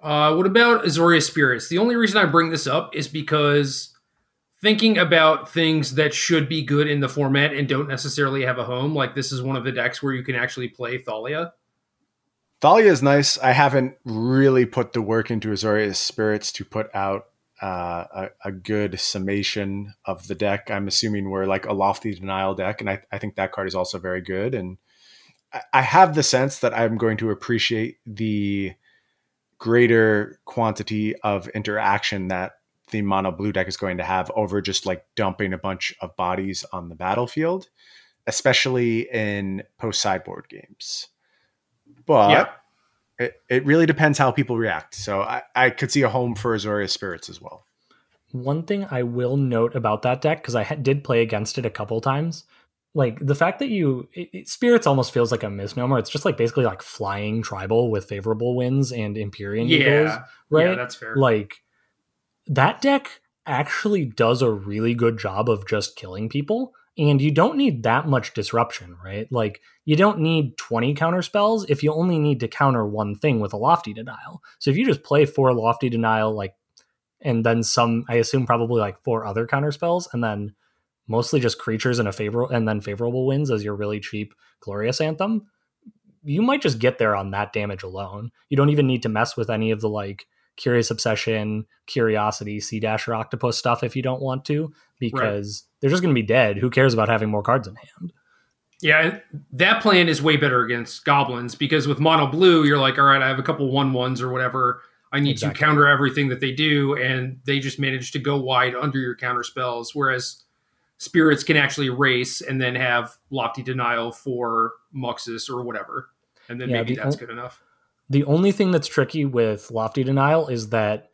Uh, what about Azorius Spirits? The only reason I bring this up is because thinking about things that should be good in the format and don't necessarily have a home, like this is one of the decks where you can actually play Thalia. Thalia is nice. I haven't really put the work into Azorius Spirits to put out uh, a, a, good summation of the deck. I'm assuming we're like a lofty denial deck, and I, I think that card is also very good. And I, I have the sense that I'm going to appreciate the greater quantity of interaction that the mono blue deck is going to have over just like dumping a bunch of bodies on the battlefield, especially in post sideboard games. But yep. it, it really depends how people react. So I, I could see a home for Azorius Spirits as well. One thing I will note about that deck, because I ha- did play against it a couple times, like the fact that you it, it, spirits almost feels like a misnomer. It's just like basically like flying tribal with favorable winds and empyrean yeah. eagles right? yeah, that's fair. Like that deck actually does a really good job of just killing people and you don't need that much disruption right? Like you don't need 20 counter spells if you only need to counter one thing with a lofty denial. So if you just play four lofty denial like and then some i assume probably like four other counter spells and then mostly just creatures and a favorable and then favorable wins as your really cheap glorious anthem you might just get there on that damage alone you don't even need to mess with any of the like curious obsession curiosity sea-dasher octopus stuff if you don't want to because right. they're just going to be dead who cares about having more cards in hand yeah that plan is way better against goblins because with mono blue you're like all right i have a couple one ones or whatever I need exactly. to counter everything that they do, and they just manage to go wide under your counter spells. Whereas spirits can actually race and then have lofty denial for Muxus or whatever. And then yeah, maybe the that's good enough. The only thing that's tricky with lofty denial is that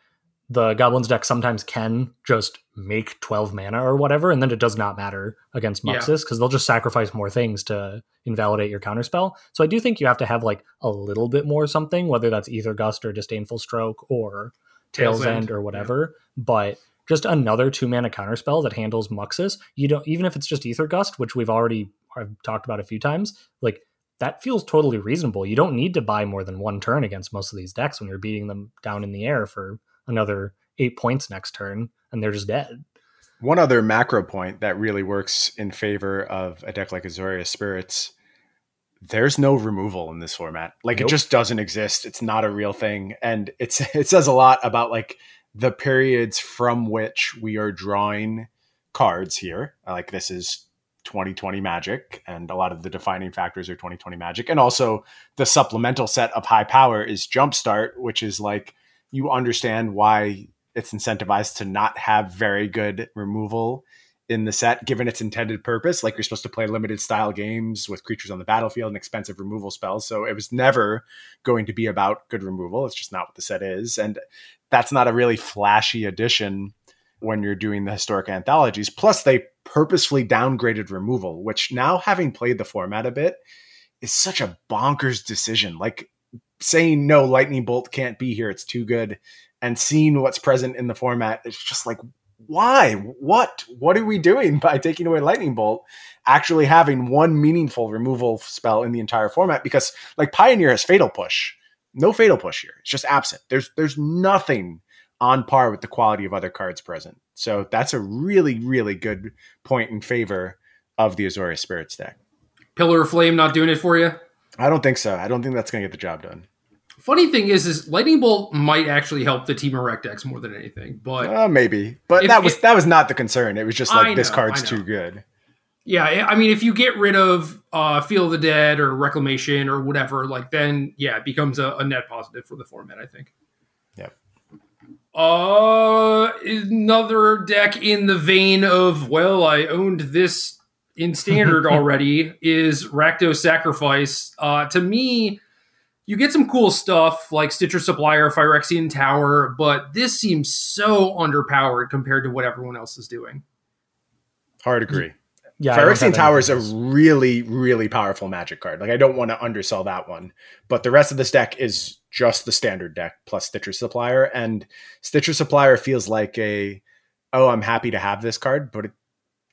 the goblins deck sometimes can just make 12 mana or whatever and then it does not matter against muxus because yeah. they'll just sacrifice more things to invalidate your counterspell so i do think you have to have like a little bit more something whether that's Aether Gust or disdainful stroke or tails, Tale's End. end. or whatever yeah. but just another two mana counterspell that handles Muxus. You don't even if it's just Aether Gust, which we've already I've talked about a few times. Like that feels totally reasonable. You don't need to buy more than one turn against most of these decks when you're beating them down in the air for another eight points next turn, and they're just dead. One other macro point that really works in favor of a deck like Azorius Spirits there's no removal in this format. Like nope. it just doesn't exist. It's not a real thing. And it's it says a lot about like the periods from which we are drawing cards here. Like this is 2020 Magic, and a lot of the defining factors are 2020 Magic. And also the supplemental set of high power is Jumpstart, which is like you understand why it's incentivized to not have very good removal in the set given its intended purpose like you're supposed to play limited style games with creatures on the battlefield and expensive removal spells so it was never going to be about good removal it's just not what the set is and that's not a really flashy addition when you're doing the historic anthologies plus they purposefully downgraded removal which now having played the format a bit is such a bonkers decision like saying no lightning bolt can't be here it's too good and seeing what's present in the format it's just like why? What? What are we doing by taking away Lightning Bolt? Actually, having one meaningful removal spell in the entire format because, like, Pioneer has Fatal Push. No Fatal Push here. It's just absent. There's there's nothing on par with the quality of other cards present. So that's a really really good point in favor of the Azorius Spirits deck. Pillar of Flame not doing it for you? I don't think so. I don't think that's going to get the job done. Funny thing is, is Lightning Bolt might actually help the Temur Rec decks more than anything. But uh, maybe, but if, that was if, that was not the concern. It was just like know, this card's too good. Yeah, I mean, if you get rid of uh, Field of the Dead or Reclamation or whatever, like then yeah, it becomes a, a net positive for the format. I think. Yep. Uh, another deck in the vein of well, I owned this in standard already is Rakdos Sacrifice. Uh, to me you get some cool stuff like Stitcher Supplier, Phyrexian Tower, but this seems so underpowered compared to what everyone else is doing. Hard agree. Yeah, Phyrexian Tower is a really, really powerful magic card. Like I don't want to undersell that one, but the rest of this deck is just the standard deck plus Stitcher Supplier, and Stitcher Supplier feels like a oh, I'm happy to have this card, but it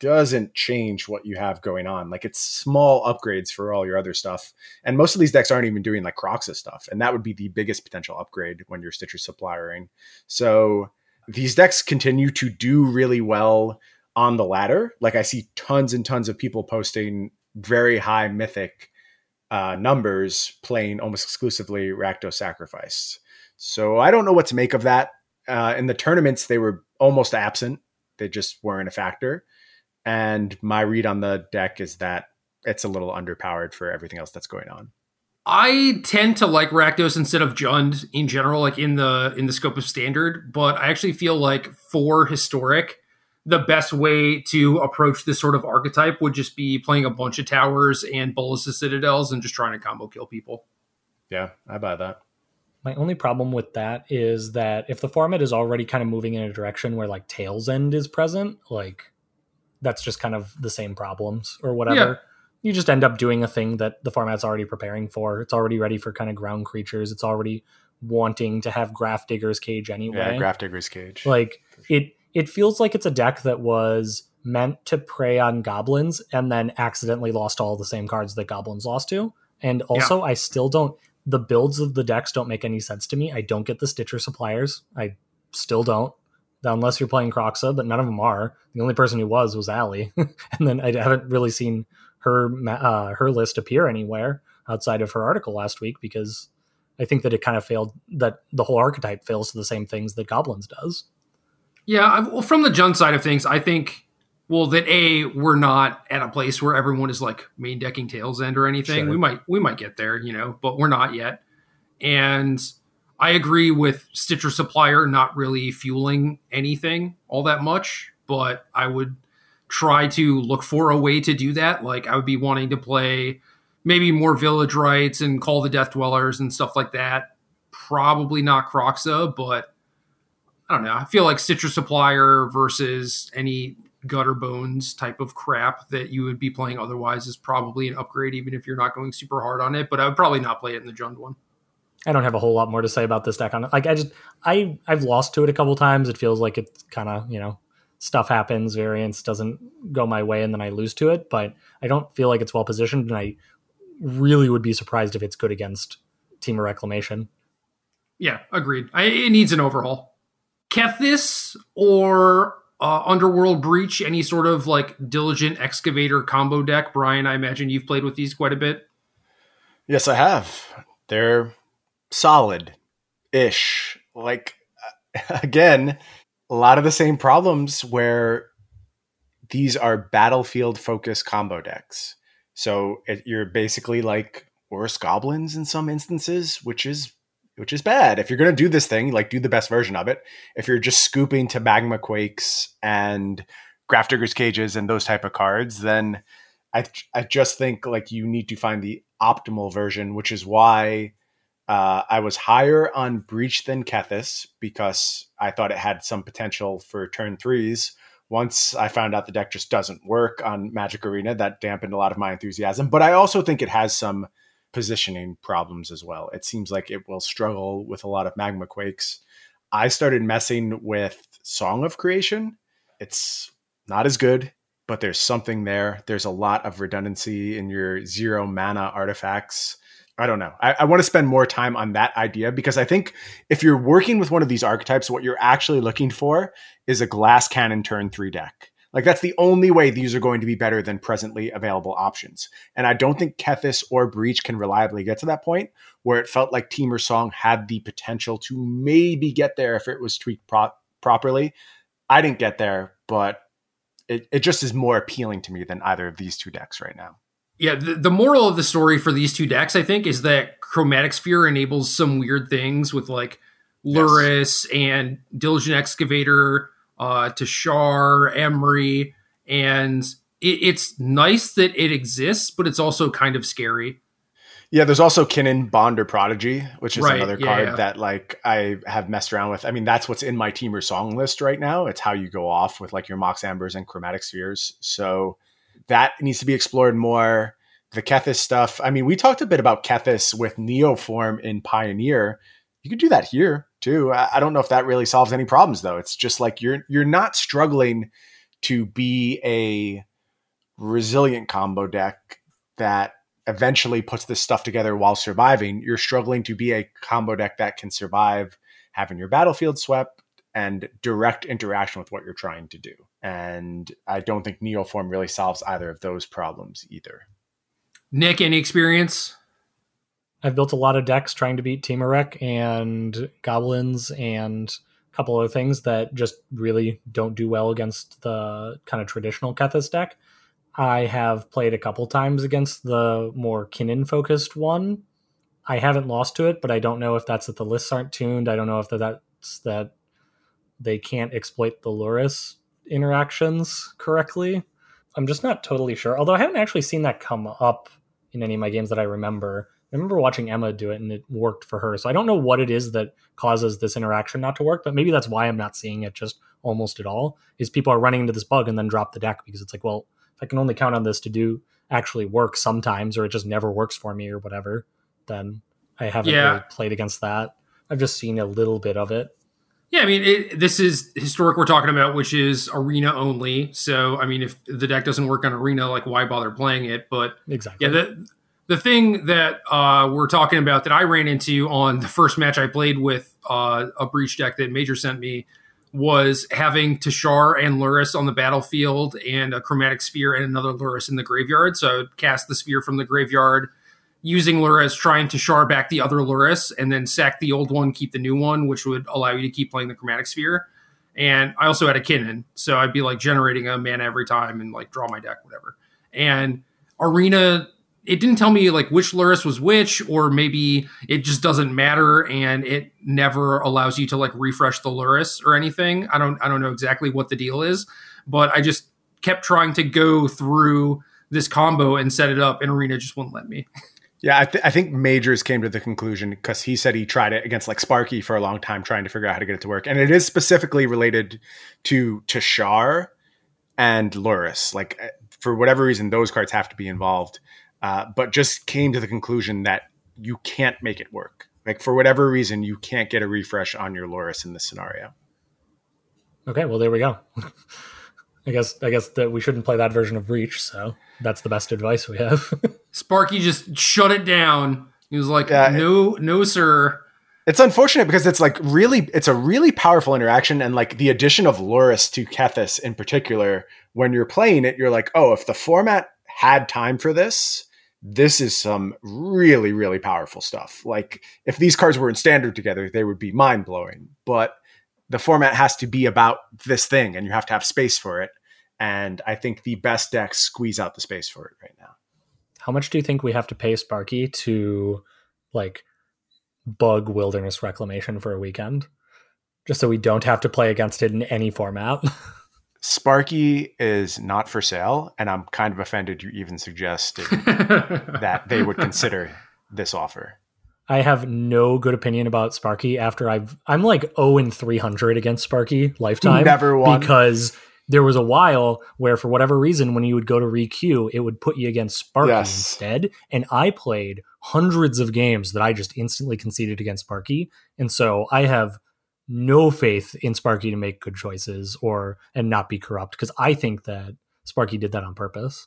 doesn't change what you have going on. Like it's small upgrades for all your other stuff. And most of these decks aren't even doing like Kroxa stuff. And that would be the biggest potential upgrade when you're Stitcher suppliering. So these decks continue to do really well on the ladder. Like I see tons and tons of people posting very high mythic uh, numbers playing almost exclusively Rakdos Sacrifice. So I don't know what to make of that. Uh, in the tournaments, they were almost absent. They just weren't a factor. And my read on the deck is that it's a little underpowered for everything else that's going on. I tend to like Rakdos instead of Jund in general, like in the in the scope of standard, but I actually feel like for historic, the best way to approach this sort of archetype would just be playing a bunch of towers and Bolas's Citadels and just trying to combo kill people. Yeah, I buy that. My only problem with that is that if the format is already kind of moving in a direction where like Tale's End is present, like that's just kind of the same problems or whatever. Yeah. You just end up doing a thing that the format's already preparing for. It's already ready for kind of ground creatures. It's already wanting to have Grafdigger's Cage anyway. Yeah, Grafdigger's Cage. Like it it feels like it's a deck that was meant to prey on goblins and then accidentally lost all the same cards that goblins lost to. And also yeah. I still don't the builds of the decks don't make any sense to me. I don't get the Stitcher suppliers. I still don't unless you're playing Kroxa, but none of them are. The only person who was was Allie, and then I haven't really seen her uh, her list appear anywhere outside of her article last week because I think that it kind of failed that the whole archetype fails to the same things that Goblins does. Yeah, well, from the Jund side of things, I think well that a we're not at a place where everyone is like main decking Tale's End or anything. Sure. We might we might get there, you know, but we're not yet. And I agree with Stitcher Supplier not really fueling anything all that much, but I would try to look for a way to do that. Like I would be wanting to play maybe more Village Rites and Call the Death Dwellers and stuff like that. Probably not Kroxa, but I don't know. I feel like Stitcher Supplier versus any Gutterbones type of crap that you would be playing otherwise is probably an upgrade, even if you're not going super hard on it. But I would probably not play it in the Jund one. I don't have a whole lot more to say about this deck on it. Like I just I I've lost to it a couple times. It feels like it's kind of, you know, stuff happens, variance doesn't go my way and then I lose to it, but I don't feel like it's well positioned and I really would be surprised if it's good against Temur Reclamation. Yeah, agreed. I, it needs an overhaul. Kethis or uh, Underworld Breach, any sort of like Diligent Excavator combo deck. Brian, I imagine you've played with these quite a bit. Yes, I have. They're solid ish. Like, again, a lot of the same problems where these are battlefield focused combo decks. So it, you're basically like worse goblins in some instances, which is which is bad. If you're going to do this thing, like do the best version of it. If you're just scooping to magma quakes and Grafdigger's cages and those type of cards, then I I just think like you need to find the optimal version, which is why uh, I was higher on Breach than Kethis because I thought it had some potential for turn threes. Once I found out the deck just doesn't work on Magic Arena, that dampened a lot of my enthusiasm. But I also think it has some positioning problems as well. It seems like it will struggle with a lot of Magma Quakes. I started messing with Song of Creation. It's not as good, but there's something there. There's a lot of redundancy in your zero mana artifacts I don't know. I, I want to spend more time on that idea because I think if you're working with one of these archetypes, what you're actually looking for is a glass cannon turn three deck. Like that's the only way these are going to be better than presently available options. And I don't think Kethis or Breach can reliably get to that point where it felt like Temur Song had the potential to maybe get there if it was tweaked pro- properly. I didn't get there, but it, it just is more appealing to me than either of these two decks right now. Yeah, the, the, moral of the story for these two decks, I think, is that Chromatic Sphere enables some weird things with like Lurrus yes. and Diligent Excavator, uh, Teshar, Emry, and it, it's nice that it exists, but it's also kind of scary. Yeah, there's also Kinnan Bonder Prodigy, which is Right, another yeah, card yeah. that like I have messed around with. I mean, that's what's in my Temur Song list right now. It's how you go off with like your Mox Ambers and Chromatic Spheres. So that needs to be explored more. The Kethis stuff. I mean, we talked a bit about Kethis with Neoform in Pioneer. You could do that here too. I, don't know if that really solves any problems though. It's just like you're you're not struggling to be a resilient combo deck that eventually puts this stuff together while surviving. You're struggling to be a combo deck that can survive having your battlefield swept and direct interaction with what you're trying to do. And I don't think Neoform really solves either of those problems either. Nick, any experience? I've built a lot of decks trying to beat Temur Rec and goblins and a couple other things that just really don't do well against the kind of traditional Kethis deck. I have played a couple times against the more Kinnan focused one. I haven't lost to it, but I don't know if that's that the lists aren't tuned. I don't know if that's that they can't exploit the Lurrus interactions correctly. I'm just not totally sure. Although I haven't actually seen that come up in any of my games that I remember. I remember watching Emma do it and it worked for her. So I don't know what it is that causes this interaction not to work, but maybe that's why I'm not seeing it just almost at all. Is people are running into this bug and then drop the deck because it's like, well, if I can only count on this to do actually work sometimes or it just never works for me or whatever, then I haven't Yeah. really played against that. I've just seen a little bit of it. Yeah, I mean, it, this is historic we're talking about, which is arena only. So, I mean, if the deck doesn't work on arena, like why bother playing it? But Exactly. yeah, the the thing that uh, we're talking about that I ran into on the first match I played with uh, a breach deck that Major sent me was having Teshar and Lurrus on the battlefield and a chromatic sphere and another Lurrus in the graveyard. So I would cast the sphere from the graveyard using Lurrus, trying to shard back the other Lurrus, and then sack the old one, keep the new one, which would allow you to keep playing the chromatic sphere. And I also had a Kinnan, so I'd be like generating a mana every time and like draw my deck, whatever. And Arena, it didn't tell me like which Lurrus was which, or maybe it just doesn't matter and it never allows you to like refresh the Lurrus or anything. I don't I don't know exactly what the deal is, but I just kept trying to go through this combo and set it up, and Arena just wouldn't let me. Yeah, I, th- I think Majors came to the conclusion because he said he tried it against like Sparky for a long time, trying to figure out how to get it to work, and it is specifically related to Teshar and Lurrus. Like uh, for whatever reason, those cards have to be involved, uh, but just came to the conclusion that you can't make it work. Like for whatever reason, you can't get a refresh on your Lurrus in this scenario. Okay, well there we go. I guess I guess that we shouldn't play that version of Breach, so that's the best advice we have. Sparky just shut it down. He was like, Yeah, it- "No, no, sir." It's unfortunate because it's like really, it's a really powerful interaction, and like the addition of Lurrus to Kethis in particular, when you're playing it, you're like, oh, if the format had time for this, this is some really, really powerful stuff. Like if these cards were in standard together, they would be mind blowing. But the format has to be about this thing, and you have to have space for it. And I think the best decks squeeze out the space for it right now. How much do you think we have to pay Sparky to like bug wilderness reclamation for a weekend? Just so we don't have to play against it in any format. Sparky is not for sale, and I'm kind of offended you even suggested that they would consider this offer. I have no good opinion about Sparky after I've I'm like 0 and 300 against Sparky lifetime. Never won. because there was a while where for whatever reason when you would go to requeue it would put you against Sparky Yes. instead and I played hundreds of games that I just instantly conceded against Sparky and so I have no faith in Sparky to make good choices or and not be corrupt because I think that Sparky did that on purpose.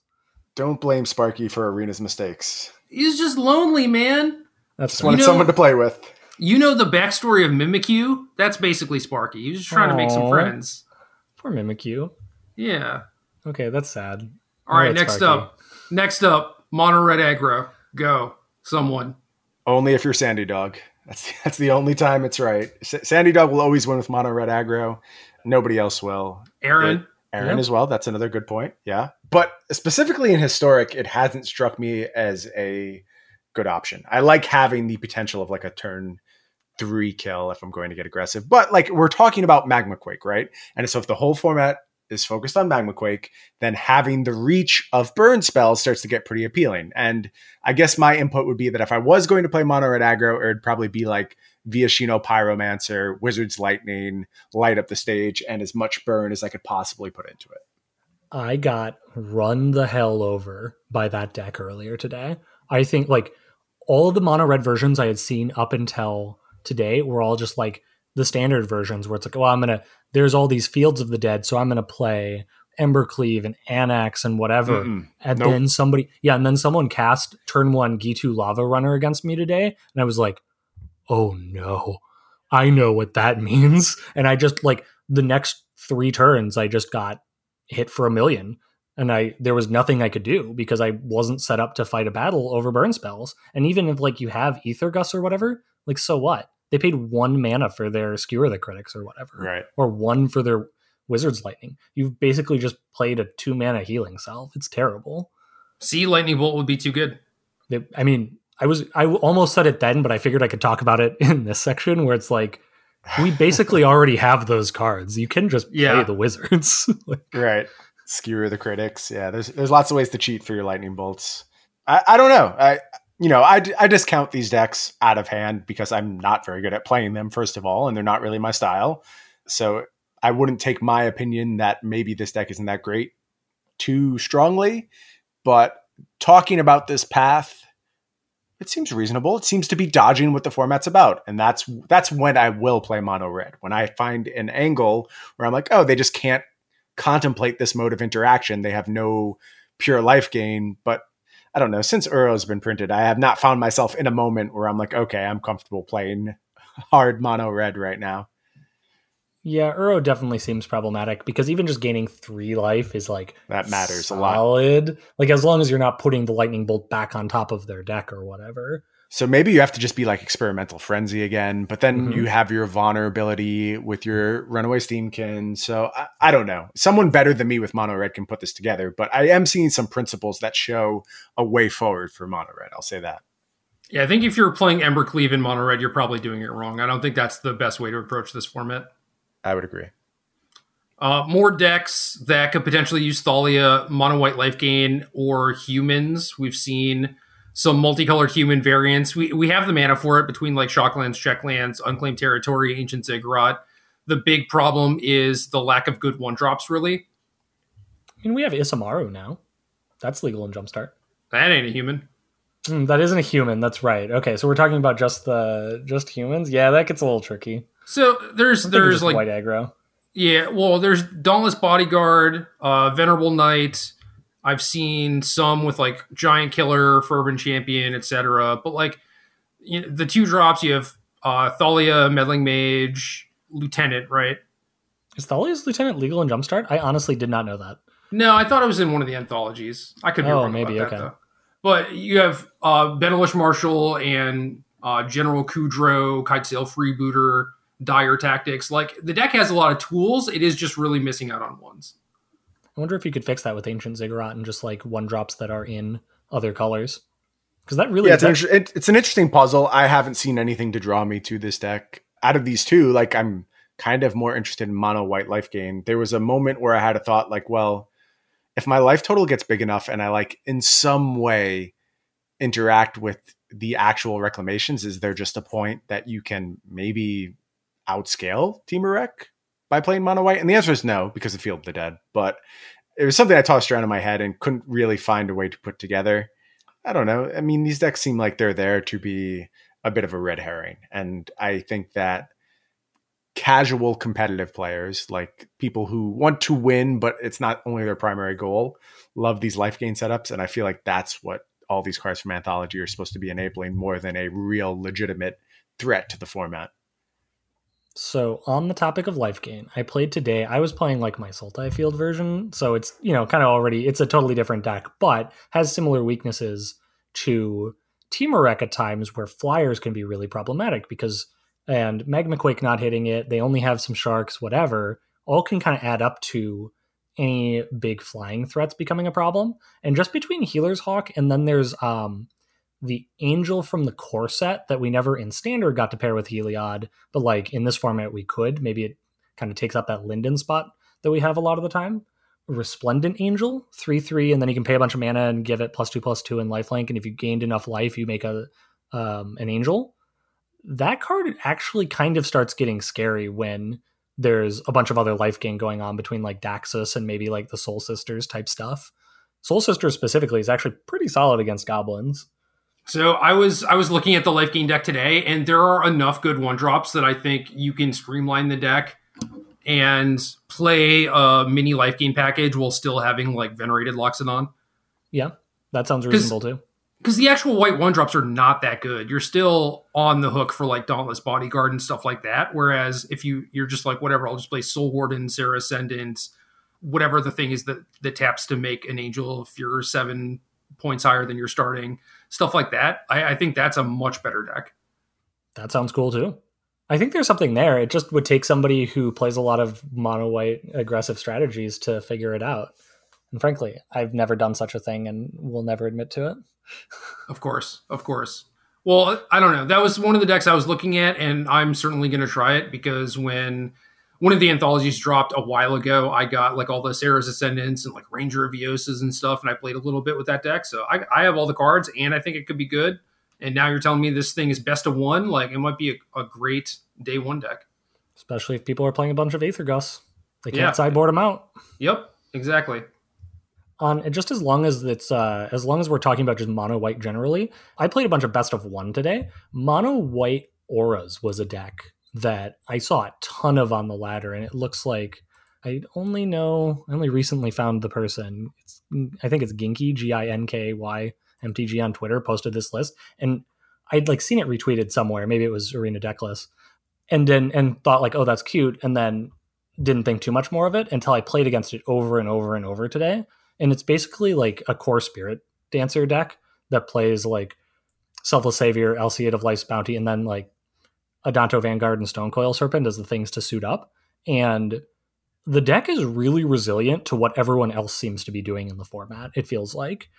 Don't blame Sparky for Arena's mistakes. He's just lonely, man. That's Just wanted know- someone to play with. You know the backstory of Mimikyu? That's basically Sparky. he's just trying to make some friends. Poor Mimikyu. Yeah. Okay, that's sad. All right. Alright, next Sparky. up. Next up. Mono Red Aggro. Go. Someone. Only if you're Sandy Dog. That's that's the only time it's right. S- Sandy Dog will always win with mono red aggro. Nobody else will. Aaron. Aaron Yeah. as well. That's another good point. Yeah. But specifically in historic, it hasn't struck me as a good option. I like having the potential of like a turn three kill if I'm going to get aggressive. But like we're talking about Magma Quake, right? And so if the whole format is focused on Magma Quake, then having the reach of burn spells starts to get pretty appealing. And I guess my input would be that if I was going to play mono red aggro, it would probably be like Viashino Pyromancer, Wizard's Lightning, light up the stage, and as much burn as I could possibly put into it. I got run the hell over by that deck earlier today. I think like all of the mono red versions I had seen up until today were all just like the standard versions where it's like, well, I'm gonna there's all these fields of the dead, so I'm gonna play Embercleave and Anax and whatever. Mm-mm. And nope. then somebody yeah, and then someone cast turn one Ghitu Lava Runner against me today, and I was like, oh no. I know what that means. And I just like the next three turns I just got hit for a million and I there was nothing I could do because I wasn't set up to fight a battle over burn spells. And even if like you have Aether Gust or whatever, like so what? They paid one mana for their Skewer the Critics or whatever, right? Or one for their Wizard's Lightning. You've basically just played a two mana healing salve. It's terrible. See, Lightning Bolt would be too good. I mean, I was I almost said it then, but I figured I could talk about it in this section where it's like we basically already have those cards. You can just play yeah. the wizards, like, right? Skewer the critics. Yeah, there's there's lots of ways to cheat for your lightning bolts. I, I don't know. I you know, I, I discount these decks out of hand because I'm not very good at playing them, first of all, and they're not really my style. So I wouldn't take my opinion that maybe this deck isn't that great too strongly. But talking about this path, it seems reasonable. It seems to be dodging what the format's about. And that's that's when I will play mono red. When I find an angle where I'm like, oh, they just can't contemplate this mode of interaction. They have no pure life gain, but I don't know. Since Uro's been printed, I have not found myself in a moment where I'm like, okay, I'm comfortable playing hard mono red right now. Yeah, Uro definitely seems problematic because even just gaining three life is like that matters solid. a lot. Like as long as you're not putting the lightning bolt back on top of their deck or whatever. So maybe you have to just be like experimental frenzy again, but then mm-hmm. you have your vulnerability with your runaway steamkin. So I, I, don't know. Someone better than me with mono red can put this together, but I am seeing some principles that show a way forward for mono red. I'll say that. Yeah, I think if you're playing Embercleave in mono red, you're probably doing it wrong. I don't think that's the best way to approach this format. I would agree. Uh, more decks that could potentially use Thalia, mono white life gain, or humans. We've seen some multicolored human variants. We we have the mana for it between like Shocklands, Checklands, Unclaimed Territory, Ancient Ziggurat. The big problem is the lack of good one drops. Really, I mean, we have Isamaru now. That's legal in Jumpstart. That ain't a human. Mm, that isn't a human. That's right. Okay, so we're talking about just the just humans. Yeah, that gets a little tricky. So there's there's like white aggro. Yeah, well, there's Dauntless Bodyguard, uh, Venerable Knight, I've seen some with like Giant Killer, Fervent Champion, etc. But like you know, the two drops, you have uh, Thalia, Meddling Mage, Lieutenant, right? Is Thalia's Lieutenant legal in Jumpstart? I honestly did not know that. No, I thought it was in one of the anthologies. I could be oh, wrong maybe, about that, okay. though. But you have uh, Benalish Marshal and uh, General Kudro, Kitesail Freebooter, Dire Tactics. Like the deck has a lot of tools. It is just really missing out on ones. I wonder if you could fix that with Ancient Ziggurat and just like one drops that are in other colors. Because that really yeah, it's, an, it's an interesting puzzle. I haven't seen anything to draw me to this deck. Out of these two, like I'm kind of more interested in mono white life gain. There was a moment where I had a thought like, well, if my life total gets big enough and I like in some way interact with the actual reclamations, is there just a point that you can maybe outscale Temur Rec? By playing mono white? And the answer is no, because of Field of the Dead. But it was something I tossed around in my head and couldn't really find a way to put together. I don't know. I mean, these decks seem like they're there to be a bit of a red herring. And I think that casual competitive players, like people who want to win, but it's not only their primary goal, love these life gain setups. And I feel like that's what all these cards from Anthology are supposed to be enabling more than a real legitimate threat to the format. So on the topic of life gain, I played today. I was playing like my Sultai Field version, so it's you know kind of already it's a totally different deck, but has similar weaknesses to Temur at times where flyers can be really problematic because and Magma Quake not hitting it, they only have some sharks, whatever, all can kind of add up to any big flying threats becoming a problem. And just between Healer's Hawk and then there's um the angel from the core set that we never in standard got to pair with Heliod, but like in this format we could. Maybe it kind of takes up that Linden spot that we have a lot of the time. Resplendent Angel, 3 3, and then you can pay a bunch of mana and give it plus 2 plus 2 in lifelink. And if you gained enough life, you make a um, an angel. That card actually kind of starts getting scary when there's a bunch of other life gain going on between like Daxos and maybe like the Soul Sisters type stuff. Soul Sisters specifically is actually pretty solid against goblins. So I was I was looking at the life gain deck today, and there are enough good one drops that I think you can streamline the deck and play a mini life gain package while still having like venerated Loxodon. Yeah, that sounds reasonable too. Because the actual white one drops are not that good. You're still on the hook for like Dauntless Bodyguard and stuff like that. Whereas if you you're just like whatever, I'll just play Soul Warden, Serra Ascendant, whatever the thing is that that taps to make an angel if you're seven points higher than you're starting, stuff like that. I, I think that's a much better deck. That sounds cool too. I think there's something there. It just would take somebody who plays a lot of mono white aggressive strategies to figure it out. And frankly, I've never done such a thing and will never admit to it. of course, of course. Well, I don't know. That was one of the decks I was looking at, and I'm certainly going to try it because when one of the anthologies dropped a while ago, I got like all the Serra's Ascendants and like Ranger of Eosas and stuff, and I played a little bit with that deck. So I, I have all the cards, and I think it could be good. And now you're telling me this thing is best of one? Like it might be a, a great day one deck. Especially if people are playing a bunch of aether gus they can't yeah. sideboard them out. Yep exactly. On just as long as it's uh as long as we're talking about just mono white generally i played a bunch of best of one today. Mono white auras was a deck that i saw a ton of on the ladder and it looks like i only know i only recently found the person it's i think it's ginky g-i-n-k-y MTG on Twitter posted this list, and I'd like seen it retweeted somewhere. Maybe it was Arena Deckless, and then and thought like, oh, that's cute, and then didn't think too much more of it until I played against it over and over and over today. And it's basically like a core spirit dancer deck that plays like Selfless Savior, Alseid of Life's Bounty, and then like Adanto Vanguard and Stonecoil Serpent as the things to suit up. And the deck is really resilient to what everyone else seems to be doing in the format, it feels like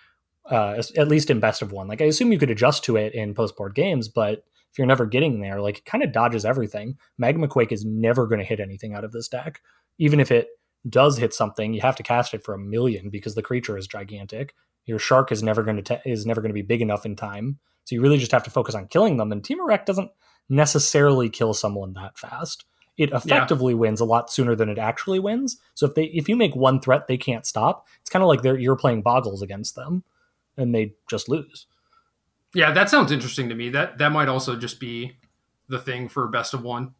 uh, at least in best of one. Like I assume you could adjust to it in post board games, but if you're never getting there, like it kind of dodges everything. Magma Quake is never going to hit anything out of this deck. Even if it does hit something, you have to cast it for a million because the creature is gigantic. Your shark is never going to te- is never going to be big enough in time. So you really just have to focus on killing them. And Temur Rec doesn't necessarily kill someone that fast. It effectively yeah. wins a lot sooner than it actually wins. So if they if you make one threat they can't stop, it's kind of like they're you're playing boggles against them and they just lose. Yeah, that sounds interesting to me. That that might also just be the thing for best of one.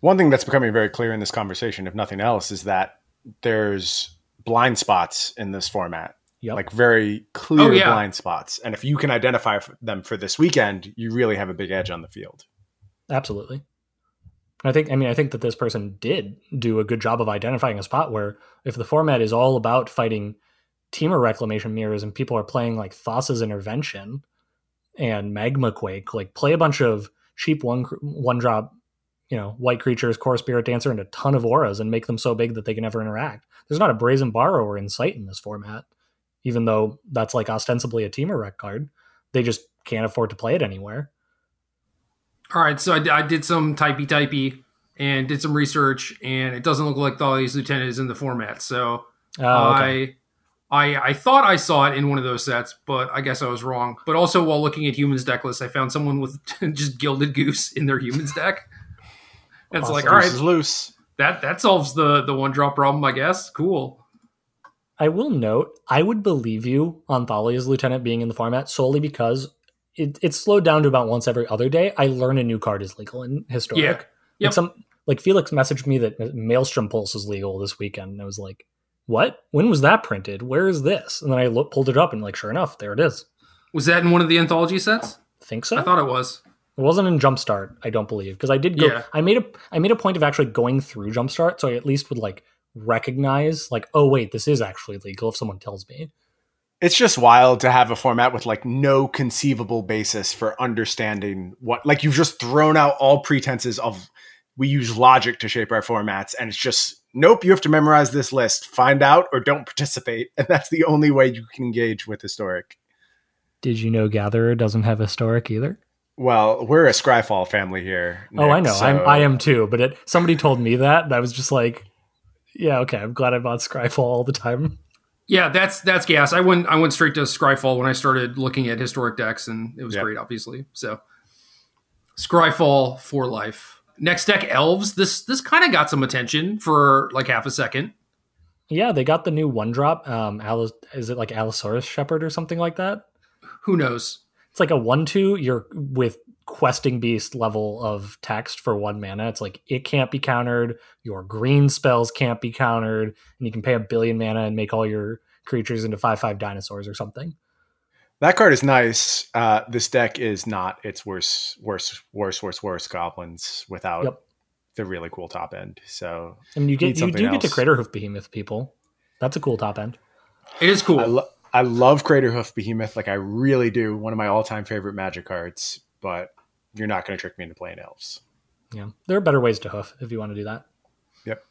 One thing that's becoming very clear in this conversation, if nothing else, is that there's blind spots in this format. Yep. Like very clear oh, yeah. blind spots. And if you can identify them for this weekend, you really have a big edge on the field. Absolutely. I think I mean I think that this person did do a good job of identifying a spot where if the format is all about fighting Temur reclamation mirrors and people are playing like Thassa's intervention and Magma Quake, like play a bunch of cheap one one drop, you know, white creatures, Kor Spiritdancer, and a ton of auras and make them so big that they can never interact. There's not a brazen borrower in sight in this format, even though that's like ostensibly a Temur rec card. They just can't afford to play it anywhere. All right, so I, I did some typey typey and did some research, and it doesn't look like Thalia's Lieutenant is in the format. So oh, okay. I I, I thought I saw it in one of those sets, but I guess I was wrong. But also, while looking at humans deck list, I found someone with just gilded goose in their humans deck. And it's like, all right, loose. That that solves the the one drop problem, I guess. Cool. I will note, I would believe you on Thalia's lieutenant being in the format solely because it, it's slowed down to about once every other day. I learn a new card is legal in historic. Yeah. Yep. Like some like Felix messaged me that Maelstrom Pulse is legal this weekend, and I was like, what? When was that printed? Where is this? And then I look, pulled it up and like, sure enough, there it is. Was that in one of the anthology sets? I think so. I thought it was. It wasn't in Jumpstart, I don't believe, because I did go. Yeah. I made a I made a point of actually going through Jumpstart, so I at least would like recognize, like, oh wait, this is actually legal if someone tells me. It's just wild to have a format with like no conceivable basis for understanding what, like, you've just thrown out all pretenses of we use logic to shape our formats, and it's just nope, you have to memorize this list, find out, or don't participate. And that's the only way you can engage with historic. Did you know Gatherer doesn't have historic either? Well, we're a Scryfall family here. Nick, oh, I know. So... I'm I am too. But it, somebody told me that, and I was just like, Yeah, okay. I'm glad I bought Scryfall all the time. Yeah, that's that's gas. I went I went straight to Scryfall when I started looking at historic decks, and it was yep. great, obviously. So Scryfall for life. Next deck, Elves. This this kind of got some attention for like half a second. Yeah, they got the new one drop. Um, Alice, is it like Allosaurus Shepherd or something like that? Who knows? It's like a one two. You're with questing beast level of text for one mana. It's like it can't be countered. Your green spells can't be countered, and you can pay a billion mana and make all your creatures into five five dinosaurs or something. That card is nice. Uh, this deck is not. It's worse, worse, worse, worse, worse goblins without yep. the really cool top end. So I mean, you get you do else. get to Craterhoof Behemoth people. That's a cool top end. It is cool. I, lo- I love Craterhoof Behemoth. Like I really do. One of my all time favorite Magic cards. But you're not going to trick me into playing elves. Yeah, there are better ways to hoof if you want to do that. Yep.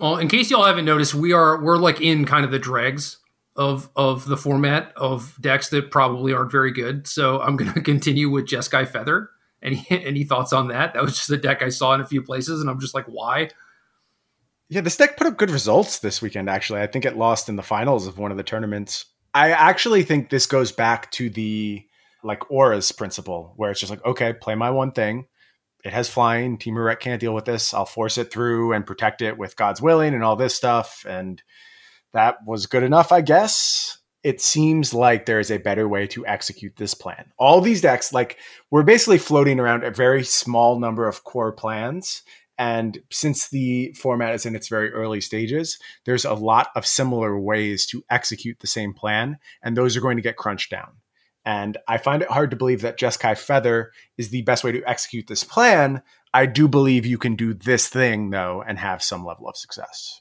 Well, in case y'all haven't noticed, we are we're like in kind of the dregs of of the format of decks that probably aren't very good. So I'm going to continue with Jeskai Feather. Any any thoughts on that? That was just a deck I saw in a few places, and I'm just like, why? Yeah, this deck put up good results this weekend. Actually, I think it lost in the finals of one of the tournaments. I actually think this goes back to the like Aura's principle, where it's just like, okay, play my one thing. It has flying. Temur Rec can't deal with this. I'll force it through and protect it with Gods Willing and all this stuff. And that was good enough, I guess. It seems like there is a better way to execute this plan. All these decks, like, we're basically floating around a very small number of core plans. And since the format is in its very early stages, there's a lot of similar ways to execute the same plan. And those are going to get crunched down. And I find it hard to believe that Jeskai Feather is the best way to execute this plan. I do believe you can do this thing, though, and have some level of success.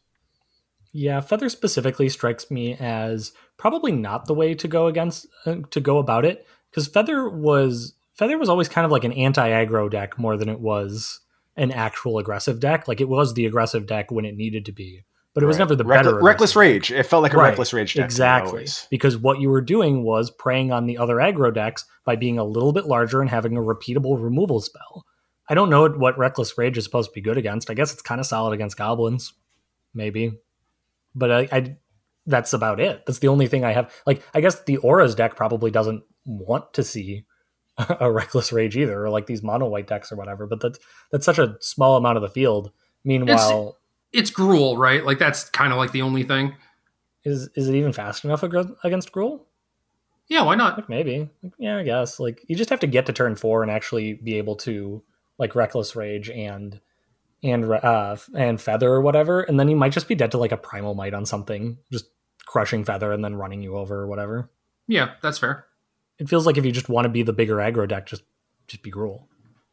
Yeah, Feather specifically strikes me as probably not the way to go against uh, to go about it because Feather was Feather was always kind of like an anti-aggro deck more than it was an actual aggressive deck. Like it was the aggressive deck when it needed to be but it was right. never the better. reckless rage. It felt like a right. reckless rage deck. Exactly. Because what you were doing was preying on the other aggro decks by being a little bit larger and having a repeatable removal spell. I don't know what reckless rage is supposed to be good against. I guess it's kind of solid against goblins, maybe. But I, I that's about it. That's the only thing I have. Like, I guess the Aura's deck probably doesn't want to see a reckless rage either, or like these mono white decks or whatever. But that's that's such a small amount of the field. Meanwhile, it's Gruul, right? Like that's kind of like the only thing. Is is it even fast enough against Gruul? Yeah, why not? Like maybe. Yeah, I guess. Like you just have to get to turn four and actually be able to like reckless rage and and uh and feather or whatever, and then you might just be dead to like a primal might on something, just crushing feather and then running you over or whatever. Yeah, that's fair. It feels like if you just want to be the bigger aggro deck, just just be Gruul.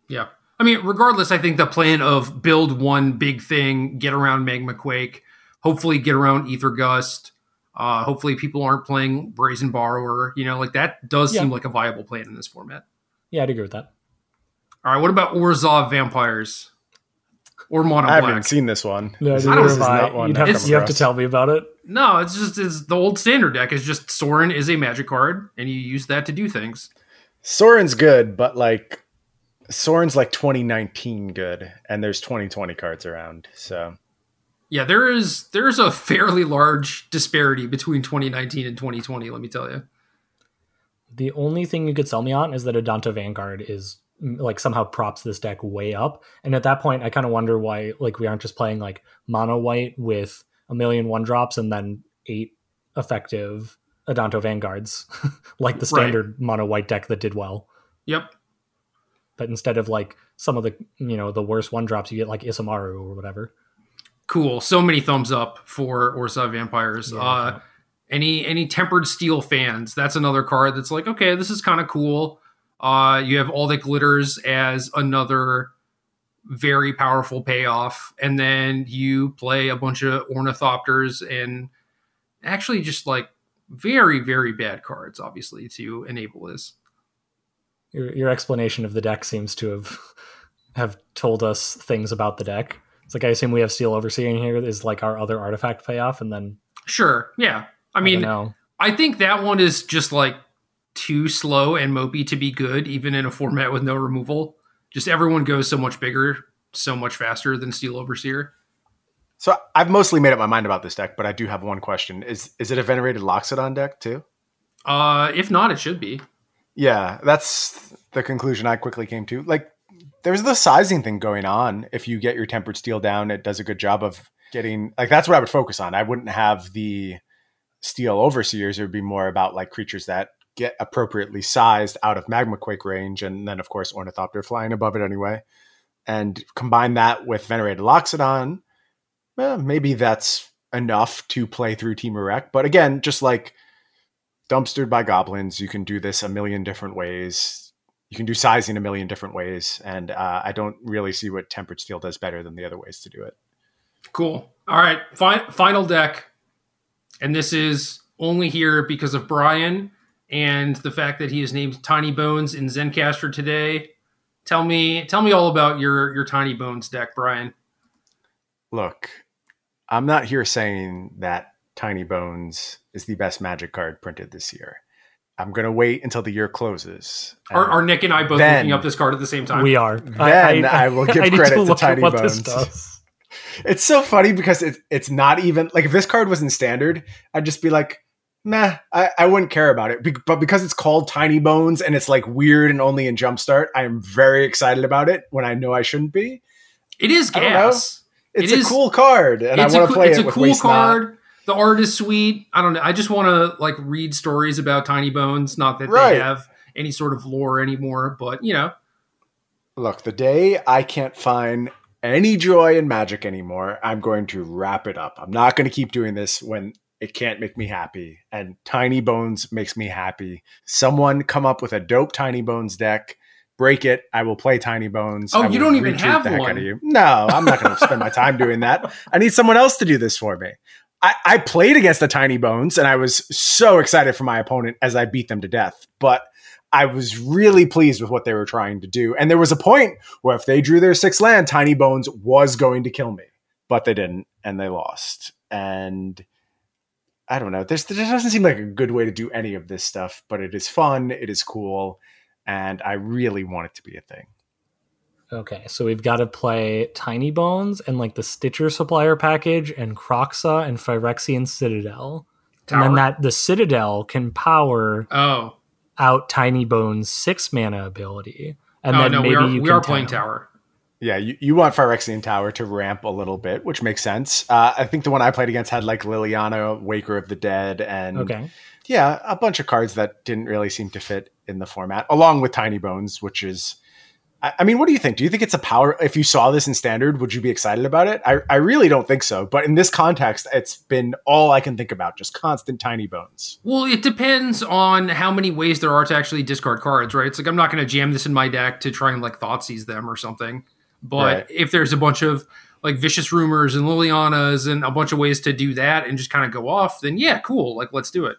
Yeah. I mean, regardless, I think the plan of build one big thing, get around Magma Quake, hopefully get around Aether Gust. Uh, hopefully, people aren't playing Brazen Borrower. You know, like that does yeah. seem like a viable plan in this format. Yeah, I'd agree with that. All right, what about Orzhov Vampires or Mono I haven't seen this one. No, I don't. This not one. Have to, you have to tell me about it. No, it's just it's the old standard deck. Is just Sorin is a magic card, and you use that to do things. Sorin's good, but like Sorin's like 2019 good, and there's 2020 cards around. So yeah, there is there's a fairly large disparity between 2019 and 2020. Let me tell you. The only thing you could sell me on is that Adanto Vanguard is like somehow props this deck way up, and at that point, I kind of wonder why like we aren't just playing like mono white with a million one drops and then eight effective Adanto Vanguards, like the standard right. mono white deck that did well. Yep but instead of like some of the you know the worst one drops, you get like Isamaru or whatever. Cool. So many thumbs up for Orzhov Vampires. Yeah, uh, any any tempered steel fans? That's another card that's like okay, this is kind of cool. Uh, you have all that glitters as another very powerful payoff, and then you play a bunch of ornithopters and actually just like very very bad cards, obviously to enable this your your explanation of the deck seems to have have told us things about the deck. It's like I assume we have Steel Overseer in here is like our other artifact payoff, and then sure, yeah. I, I mean, I think that one is just like too slow and mopey to be good, even in a format with no removal. Just everyone goes so much bigger, so much faster than Steel Overseer. So I've mostly made up my mind about this deck, but I do have one question: is is it a venerated Loxodon deck too? Uh, if not, it should be. Yeah, that's the conclusion I quickly came to. Like, there's the sizing thing going on. If you get your tempered steel down, it does a good job of getting like that's what I would focus on. I wouldn't have the steel overseers. It would be more about like creatures that get appropriately sized out of magma quake range, and then of course ornithopter flying above it anyway. And combine that with venerated loxodon, well, maybe that's enough to play through Temur Rec. But again, just like dumpstered by goblins, you can do this a million different ways. You can do sizing a million different ways, and uh, I don't really see what tempered steel does better than the other ways to do it. Cool. All right, fi- final deck, and this is only here because of Brian and the fact that he is named Tiny Bones in Zencastr today. Tell me, tell me all about your your Tiny Bones deck, Brian. Look, I'm not here saying that Tiny Bones is the best Magic card printed this year. I'm gonna wait until the year closes. Are, are Nick and I both then- looking up this card at the same time? We are. Then I will give need credit to look at Tiny what this Bones. does. It's so funny because it, it's not even like if this card was in standard, I'd just be like, nah, I, I wouldn't care about it. Be- but because it's called Tiny Bones and it's like weird and only in Jumpstart, I am very excited about it when I know I shouldn't be. it is I gas. It's It a is- cool card, and I want to coo- play it's it a with cool Waste Not. The art is sweet. I don't know. I just want to like read stories about Tiny Bones. Not that Right. they have any sort of lore anymore, but you know, Look, the day I can't find any joy in magic anymore, I'm going to wrap it up. I'm not going to keep doing this when it can't make me happy. And Tiny Bones makes me happy. Someone come up with a dope Tiny Bones deck. Break it. I will play Tiny Bones. Oh, you don't even have the heck one. out of you. No, I'm not going to spend my time doing that. I need someone else to do this for me. I, I played against the Tiny Bones and I was so excited for my opponent as I beat them to death. But I was really pleased with what they were trying to do. And there was a point where if they drew their sixth land, Tiny Bones was going to kill me. But they didn't, and they lost. And I don't know. There's, there doesn't seem like a good way to do any of this stuff, but it is fun. It is cool. And I really want it to be a thing. Okay, so we've got to play Tiny Bones and like the Stitcher supplier package and Kroxa and Phyrexian Citadel. tower. And then that the Citadel can power oh, out Tiny Bones' six mana ability. And oh then no, maybe we are you we can are playing tap. tower. Yeah, you, you want Phyrexian Tower to ramp a little bit, which makes sense. Uh, I think the one I played against had like Liliana, Waker of the Dead, and Okay. yeah, a bunch of cards that didn't really seem to fit in the format, along with Tiny Bones, which is. I I mean, what do you think? Do you think it's a power? If you saw this in standard, would you be excited about it? I, I really don't think so. But in this context, it's been all I can think about just constant tiny bones. Well, it depends on how many ways there are to actually discard cards, right? It's like I'm not going to jam this in my deck to try and like Thoughtseize them or something. But Right. if there's a bunch of like vicious rumors and Lilianas and a bunch of ways to do that and just kind of go off, then yeah, cool. Like let's do it.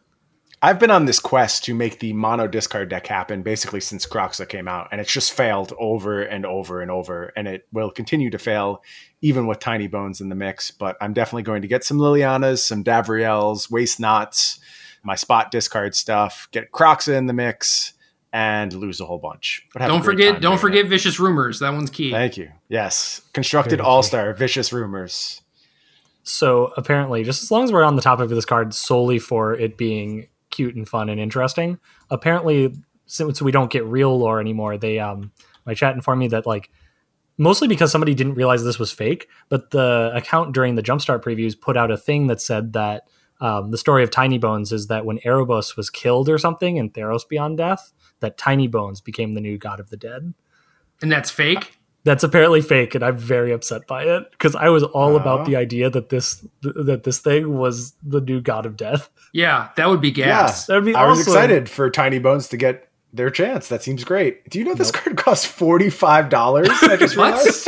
I've been on this quest to make the mono discard deck happen basically since Kroxa came out, and it's just failed over and over and over, and it will continue to fail even with Tiny Bones in the mix. But I'm definitely going to get some Lilianas, some Davriels, Waste Nots, my spot discard stuff, get Kroxa in the mix, and lose a whole bunch. But Don't forget, don't doing forget it. vicious rumors. That one's key. Thank you. Yes, constructed All Star, Vicious Rumors. So apparently, just as long as we're on the topic of this card solely for it being cute and fun and interesting, apparently since we don't get real lore anymore, they um my chat informed me that like mostly because somebody didn't realize this was fake, but the account during the Jumpstart previews put out a thing that said that um, the story of Tiny Bones is that when Erebos was killed or something in Theros Beyond Death, that Tiny Bones became the new god of the dead. And that's fake. That's apparently fake, and I'm very upset by it because I was all Aw. about the idea that this th- that this thing was the new god of death. Yeah, that would be gas. That'd be I was excited for Tiny Bones to get their chance. That seems great. Do you know this card costs forty five dollars? I just What? realized.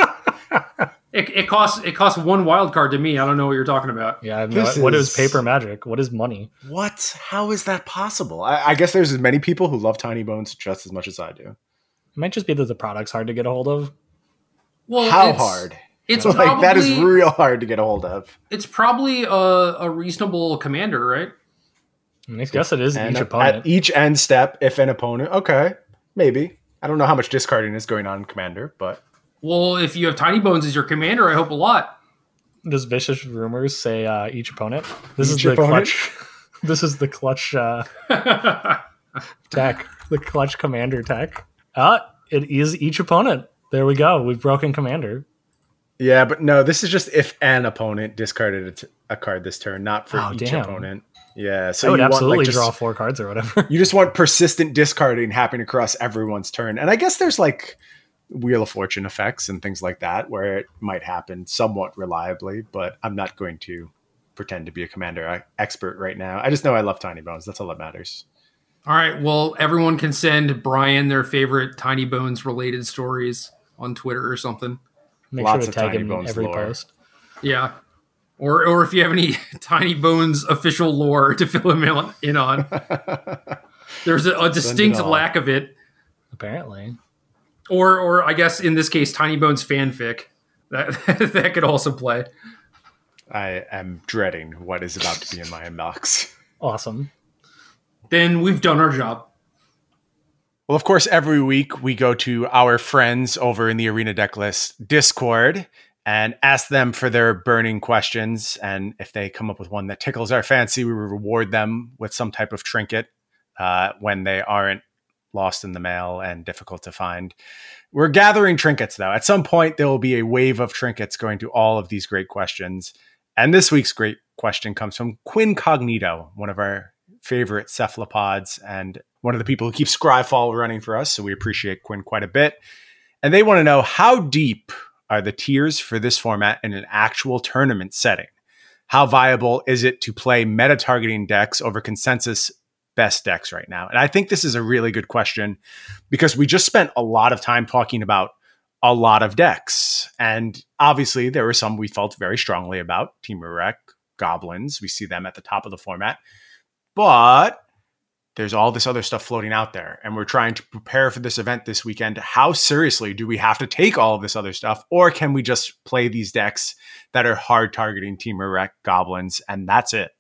It, it costs it costs one wild card to me. I don't know what you're talking about. Yeah, no, This what is is- paper magic? What is money? What? How is that possible? I, I guess there's as many people who love Tiny Bones just as much as I do. It might just be that the product's hard to get a hold of. Well, How it's- hard? It's like probably that is real hard to get a hold of. it's probably a, a reasonable commander, right? I guess it is And each at opponent. each end step, if an opponent, okay, maybe. I don't know how much discarding is going on in Commander, but Well, if you have Tiny Bones as your commander, I hope a lot. does vicious rumors say uh, each opponent? This Each is the opponent? clutch. this is the clutch uh, tech, the clutch commander tech. Uh, it is each opponent. There we go. We've broken commander. Yeah, but no, this is just if an opponent discarded a, t- a card this turn, not for Oh, each damn. opponent. Yeah, so I would you want, absolutely like, just- draw four cards or whatever. You just want persistent discarding happening across everyone's turn. And I guess there's like Wheel of Fortune effects and things like that where it might happen somewhat reliably, but I'm not going to pretend to be a commander expert right now. I just know I love Tiny Bones. That's all that matters. All right. Well, everyone can send Brian their favorite Tiny Bones related stories on Twitter or something. Make Lots sure of to tag Tiny him in Bones every lore. post. Yeah. Or, or if you have any Tiny Bones official lore to fill him in- in on, there's a, a distinct lack of it. Apparently, Or, or I guess in this case, Tiny Bones fanfic. That that could also play. I am dreading what is about to be in my inbox. awesome. Then we've done our job. Well, of course, every week we go to our friends over in the Arena Deck List Discord and ask them for their burning questions. And if they come up with one that tickles our fancy, we reward them with some type of trinket uh, when they aren't lost in the mail and difficult to find. We're gathering trinkets, though. At some point, there will be a wave of trinkets going to all of these great questions. And this week's great question comes from Quincognito, one of our favorite cephalopods and one of the people who keeps Scryfall running for us. So we appreciate Quinn quite a bit. And they want to know how deep are the tiers for this format in an actual tournament setting? How viable is it to play meta targeting decks over consensus best decks right now? And I think this is a really good question because we just spent a lot of time talking about a lot of decks. And obviously, there were some we felt very strongly about Temur Rec, Goblins. We see them at the top of the format. But there's all this other stuff floating out there and we're trying to prepare for this event this weekend how seriously do we have to take all of this other stuff or can we just play these decks that are hard targeting Temur Rec goblins and that's it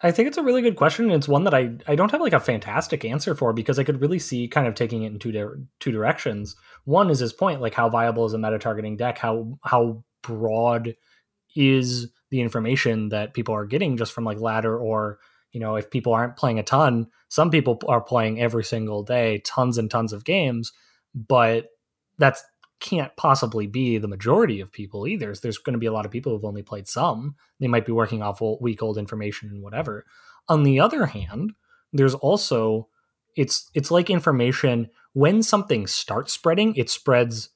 I think it's a really good question. It's one that I, I don't have like a fantastic answer for because I could really see kind of taking it in two di- two directions. One is his point, like how viable is a meta targeting deck? How how broad is the information that people are getting just from like ladder or you know if people aren't playing a ton, some people are playing every single day, tons and tons of games, but that's can't possibly be the majority of people either. There's going to be a lot of people who've only played some. They might be working off week old information and whatever. On the other hand, there's also it's it's like information when something starts spreading, it spreads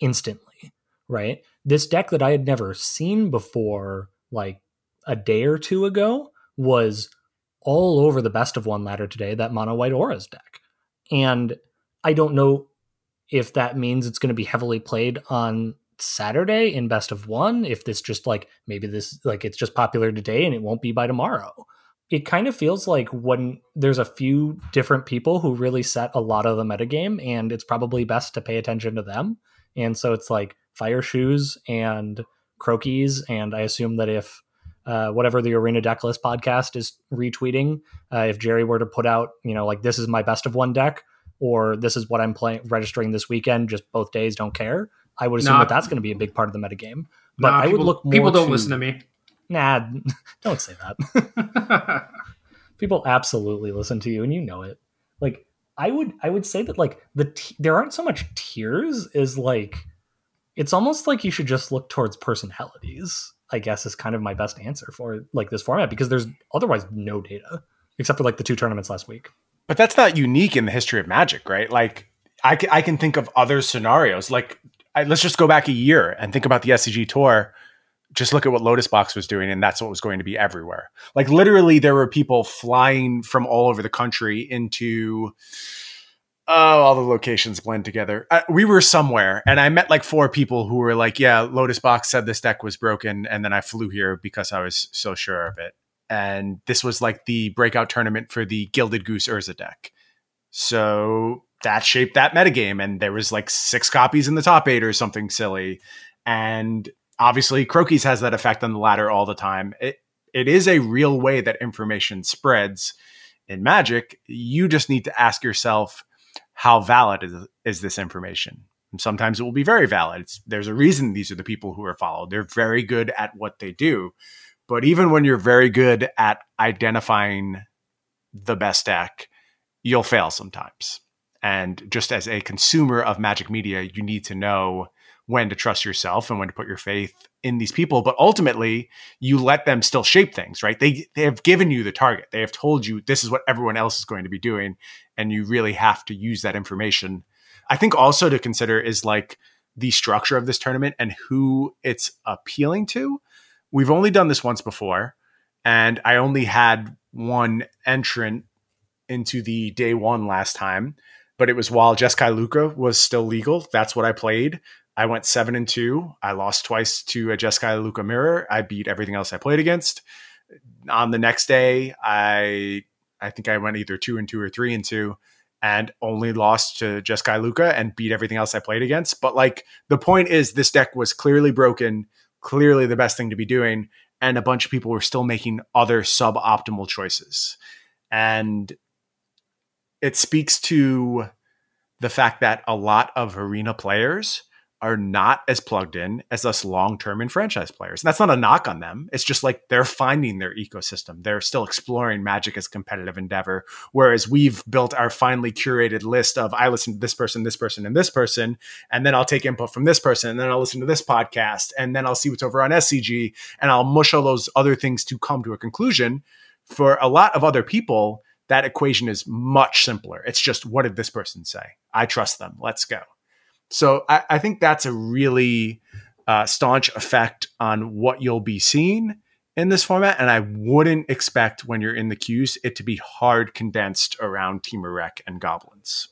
instantly, right? This deck that I had never seen before like a day or two ago was all over the best of one ladder today, that mono white auras deck. And I don't know if that means it's going to be heavily played on Saturday in best of one, if this just like maybe this like it's just popular today and it won't be by tomorrow. It kind of feels like when there's a few different people who really set a lot of the metagame, and it's probably best to pay attention to them. And so it's like Fire Shoes and Crokeyz, and I assume that if uh, whatever the Arena Decklist podcast is retweeting, uh, if Jerry were to put out, you know, like this is my best of one deck, or this is what I'm playing registering this weekend, just both days, don't care. I would assume Nah. that that's going to be a big part of the metagame. But Nah, I would people- look more People don't to- listen to me. Nah, don't say that. People absolutely listen to you, and you know it. Like I would, I would say that like the t- there aren't so much tiers. Is like it's almost like you should just look towards personalities. I guess is kind of my best answer for like this format because there's otherwise no data except for like the two tournaments last week. but that's not unique in the history of magic right like i can, I can think of other scenarios like I, let's just go back a year and think about the scg tour just look at what Lotus Box was doing, and that's what was going to be everywhere. Like literally, there were people flying from all over the country into oh, all the locations blend together. Uh, we were somewhere, and I met like four people who were like, "Yeah, Lotus Box said this deck was broken," and then I flew here because I was so sure of it. And this was like the breakout tournament for the Gilded Goose Urza deck. So that shaped that metagame, and there was like six copies in the top eight or something silly, and obviously Crokeyz has that effect on the ladder all the time it it is a real way that information spreads in magic you just need to ask yourself how valid is, is this information sometimes it will be very valid. It's, there's a reason these are the people who are followed. They're very good at what they do. But even when you're very good at identifying the best deck, you'll fail sometimes. And just as a consumer of magic media, you need to know when to trust yourself and when to put your faith in these people. But ultimately, you let them still shape things, right? They they have given you the target. They have told you this is what everyone else is going to be doing, and you really have to use that information. I think also to consider is like the structure of this tournament and who it's appealing to. We've only done this once before, and I only had one entrant into the day one last time, but it was while Jeskai Lukka was still legal. That's what I played. I went seven and two. I lost twice to a Jeskai Lukka mirror. I beat everything else I played against. On the next day, I I think I went either two and two or three and two, and only lost to Jeskai Lukka and beat everything else I played against. But like the point is, this deck was clearly broken, clearly the best thing to be doing, and a bunch of people were still making other suboptimal choices. And it speaks to the fact that a lot of arena players are not as plugged in as us long-term franchise players. And that's not a knock on them. It's just like they're finding their ecosystem. They're still exploring magic as competitive endeavor. Whereas we've built our finely curated list of I listen to this person, this person, and this person, and then I'll take input from this person, and then I'll listen to this podcast, and then I'll see what's over on SCG, and I'll mush all those other things to come to a conclusion. For a lot of other people, that equation is much simpler. It's just what did this person say? I trust them. Let's go. So I, I think that's a really uh, staunch effect on what you'll be seeing in this format. And I wouldn't expect when you're in the queues it to be hard condensed around Temur Rec and Goblins.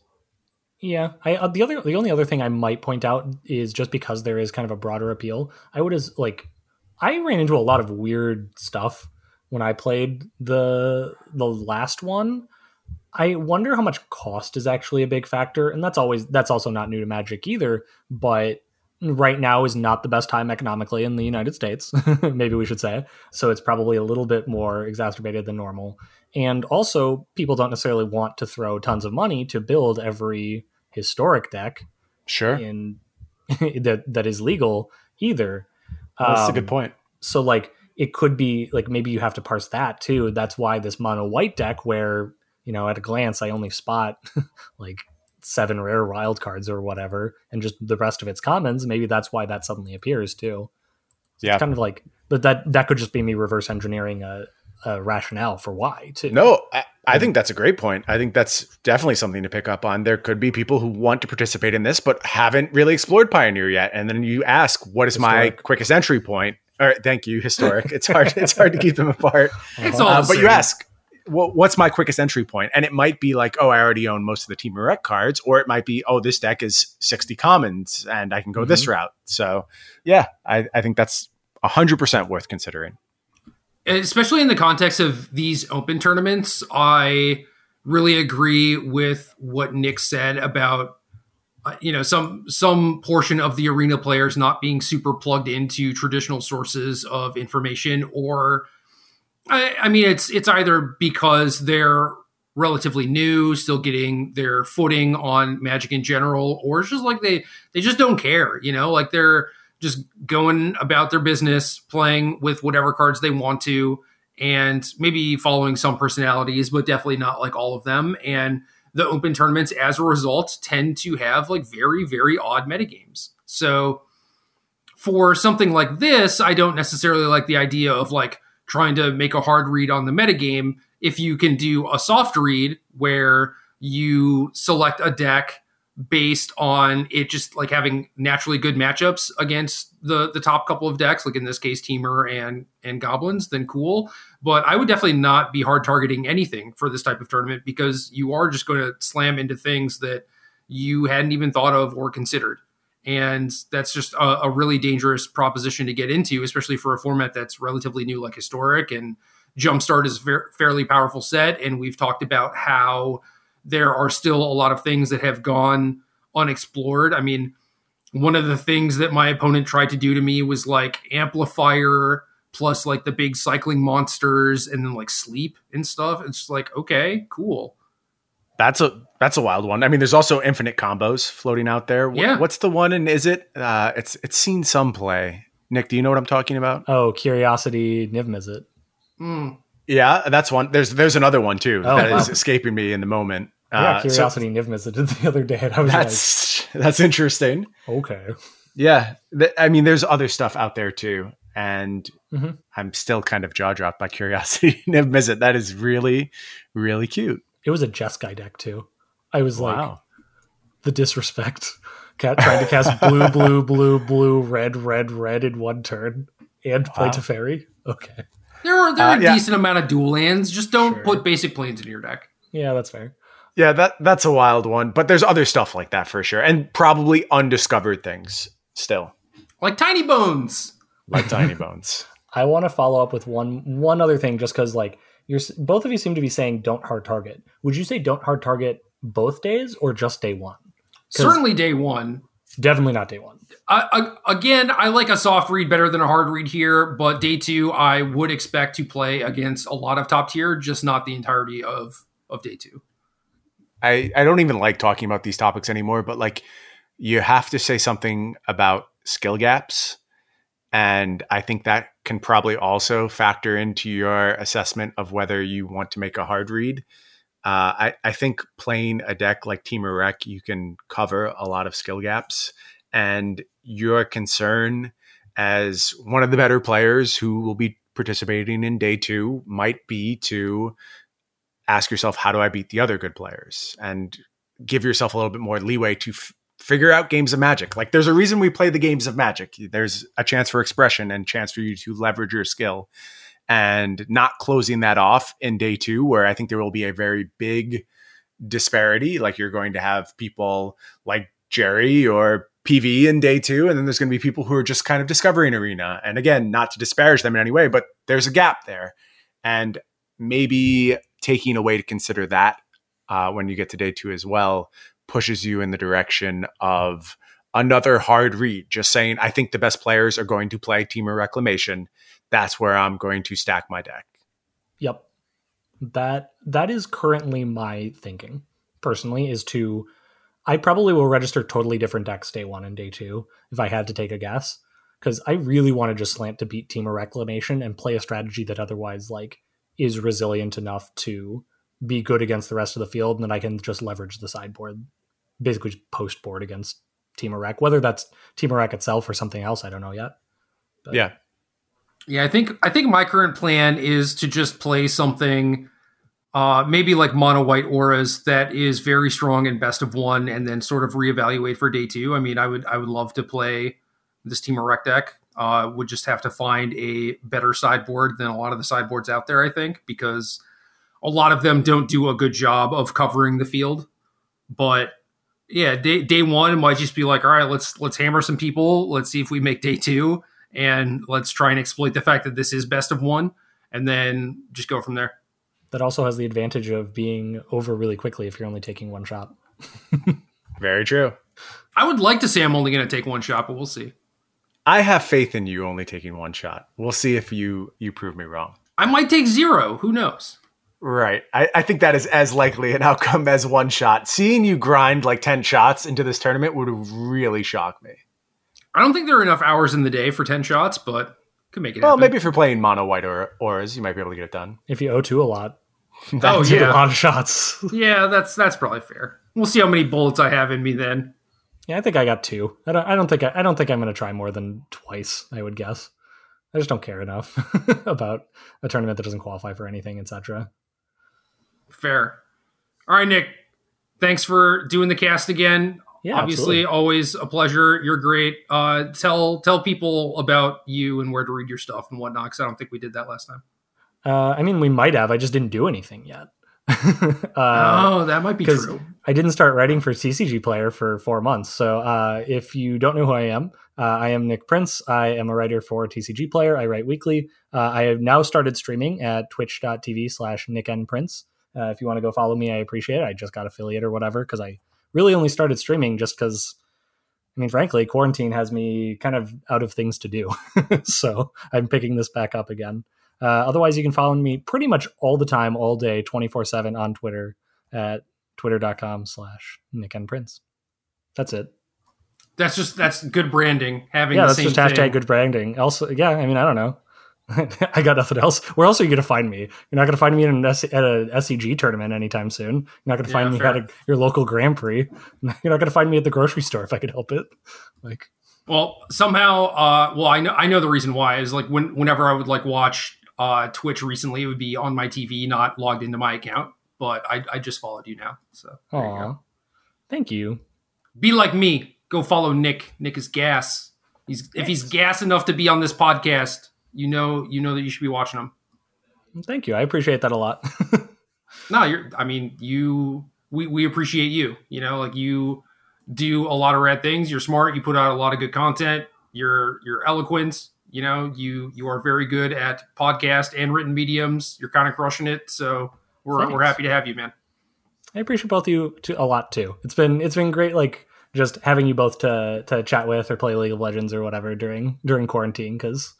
Yeah, I uh, the other the only other thing I might point out is just because there is kind of a broader appeal. I would as like I ran into a lot of weird stuff when I played the the last one. I wonder how much cost is actually a big factor, and that's always that's also not new to Magic either. But right now is not the best time economically in the United States. Maybe we should say so. It's probably a little bit more exacerbated than normal, and also people don't necessarily want to throw tons of money to build every historic deck. Sure, in that that is legal either. That's um, a good um, point. So like it could be like maybe you have to parse that too. That's why this mono white deck, where you know at a glance I only spot like seven rare wild cards or whatever, and just the rest of its commons. Maybe that's why that suddenly appears too. So yeah, it's kind of like, but that that could just be me reverse engineering a, a rationale for why too. No, I, I think that's a great point. I think that's definitely something to pick up on. There could be people who want to participate in this but haven't really explored Pioneer yet, and then you ask, "What is Historic. my quickest entry point?" All right, thank you. Historic. It's hard. it's hard to keep them apart. It's all uh, but you ask, well, what's my quickest entry point? And it might be like, oh, I already own most of the Temur Rec cards, or it might be, oh, this deck is sixty commons, and I can go mm-hmm. this route. So, yeah, I, I think that's hundred percent worth considering. Especially in the context of these open tournaments, I really agree with what Nick said about uh, you know some some portion of the arena players not being super plugged into traditional sources of information or I, I, mean it's it's either because they're relatively new still getting their footing on magic in general or it's just like they they just don't care you know? Like they're just going about their business playing with whatever cards they want to and maybe following some personalities but definitely not like all of them. And the open tournaments as a result tend to have like very very odd metagames. So for something like this i don't necessarily like the idea of like trying to make a hard read on the metagame if you can do a soft read where you select a deck based on it just like having naturally good matchups against the the top couple of decks, like in this case Temur and and Goblins, then cool. But I would definitely not be hard targeting anything for this type of tournament because you are just going to slam into things that you hadn't even thought of or considered. And that's just a, a really dangerous proposition to get into, especially for a format that's relatively new, like historic. And Jumpstart is a fairly powerful set. And we've talked about how there are still a lot of things that have gone unexplored. I mean, one of the things that my opponent tried to do to me was like amplifier plus like the big cycling monsters and then like sleep and stuff. It's like, okay, cool. That's a that's a wild one. I mean, there's also infinite combos floating out there. Yeah. What's the one and is it? Uh, it's it's seen some play. Nick, do you know what I'm talking about? Oh, Curiosity Niv Mizzet. Mm. Yeah, that's one. There's there's another one too Oh, that wow. is escaping me in the moment. Yeah, Uh, so Curiosity Niv Mizzet did the other day. And I was that's that's interesting. okay. Yeah, th- I mean, there's other stuff out there too, and Mhm. I'm still kind of jaw dropped by Curiosity Niv Mizzet. That is really really cute. It was a Jeskai deck too. I was like, the disrespect. Cat trying to cast blue, blue, blue, blue, red, red, red in one turn and play Wow. Teferi. Okay. There are there are Uh, a yeah. decent amount of dual lands. Just don't Sure. put basic plains in your deck. Yeah, that's fair. Yeah, that that's a wild one, but there's other stuff like that for sure, and probably undiscovered things still, Like tiny bones. like Tiny Bones. I want to follow up with one one other thing, just because like you're both of you seem to be saying don't hard target. Would you say don't hard target both days or just day one? Certainly day one. Definitely not day one. I, I, again, I like a soft read better than a hard read here, but day two, I would expect to play against a lot of top tier, just not the entirety of of day two. I I don't even like talking about these topics anymore, but like you have to say something about skill gaps, and I think that can probably also factor into your assessment of whether you want to make a hard read. Uh, I, I think playing a deck like Temur Rec, you can cover a lot of skill gaps. And your concern as one of the better players who will be participating in day two might be to ask yourself, how do I beat the other good players? And give yourself a little bit more leeway to f- figure out games of magic. Like there's a reason we play the games of magic. There's a chance for expression and chance for you to leverage your skill and not closing that off in day two, where I think there will be a very big disparity. Like you're going to have people like Jerry or PV in day two, and then there's going to be people who are just kind of discovering arena. And again, not to disparage them in any way, but there's a gap there. And maybe taking a way to consider that uh, when you get to day two as well pushes you in the direction of another hard read. Just saying, I think the best players are going to play Temur Reclamation. That's where I'm going to stack my deck. Yep. That that is currently my thinking. Personally, is to I probably will register totally different decks day one and day two if I had to take a guess. Because I really want to just slant to beat Temur Reclamation and play a strategy that otherwise like is resilient enough to be good against the rest of the field, and then I can just leverage the sideboard, basically just post board against Temur Rec. Whether that's Temur Rec itself or something else, I don't know yet. But- Yeah. Yeah, I think I think my current plan is to just play something, uh, maybe like mono white auras that is very strong in best of one, and then sort of reevaluate for day two. I mean, I would I would love to play this Temur Rec deck. Uh, would just have to find a better sideboard than a lot of the sideboards out there. I think because a lot of them don't do a good job of covering the field. But yeah, day day one might just be like, all right, let's let's hammer some people. Let's see if we make day two and let's try and exploit the fact that this is best of one and then just go from there That also has the advantage of being over really quickly if you're only taking one shot. Very true. i would like to say i'm only going to take one shot but we'll see I have faith in you only taking one shot. We'll see if you you prove me wrong. i might take zero who knows Right. I, I think that is as likely an outcome as one shot. Seeing you grind like 10 shots into this tournament would really shock me. i don't think there are enough hours in the day for 10 shots but could make it Well, happen. maybe if you're playing mono white or auras, you might be able to get it done. If you O2 a lot, oh that's a yeah lot of shots. yeah that's that's probably fair we'll see how many bullets i have in me then yeah, I think I got two. I don't. I don't think. I, I don't think I'm going to try more than twice. I would guess. I just don't care enough about a tournament that doesn't qualify for anything, etc. fair all right nick thanks for doing the cast again Yeah, obviously absolutely. always a pleasure you're great uh tell tell people about you and where to read your stuff and whatnot because i don't think we did that last time Uh, I mean, we might have. I just didn't do anything yet. uh, oh that might be true I didn't start writing for TCG Player for four months. So uh, if you don't know who I am, uh, I am Nick Prince. I am a writer for TCG Player. I write weekly. Uh, I have now started streaming at twitch.tv slash Nick N Prince. Uh, if you want to go follow me, I appreciate it. I just got affiliate or whatever because I really only started streaming just because, I mean, frankly, quarantine has me kind of out of things to do. so I'm picking this back up again. Uh, otherwise, you can follow me pretty much all the time, all day, 24 7 on Twitter at twitter.com slash Nick and Prince. That's it. That's just that's good branding. Having yeah, that's just hashtag thing. good branding. Also, yeah, I mean, I don't know. I got nothing else. Where else are you going to find me? You're not going to find me in an S- at a SCG tournament anytime soon. You're not going to Yeah, find me fair. at a, your local Grand Prix. You're not going to find me at the grocery store if I could help it. Like, Well, somehow, uh, well, I know I know the reason why is like when whenever I would like watch uh, Twitch recently, it would be on my TV, not logged into my account. But I, I just followed you now, so there you go. thank you. Be like me. Go follow Nick. Nick is gas. He's if he's gas enough to be on this podcast, you know you know that you should be watching them. Thank you. I appreciate that a lot. No, you're. I mean, you. We we appreciate you. You know, like you do a lot of rad things. You're smart. You put out a lot of good content. You're you're eloquent. You know, you you are very good at podcast and written mediums. You're kind of crushing it. So we're we're happy to have you, man. I appreciate both of you to, a lot too. It's been it's been great, like just having you both to to chat with or play League of Legends or whatever during during quarantine because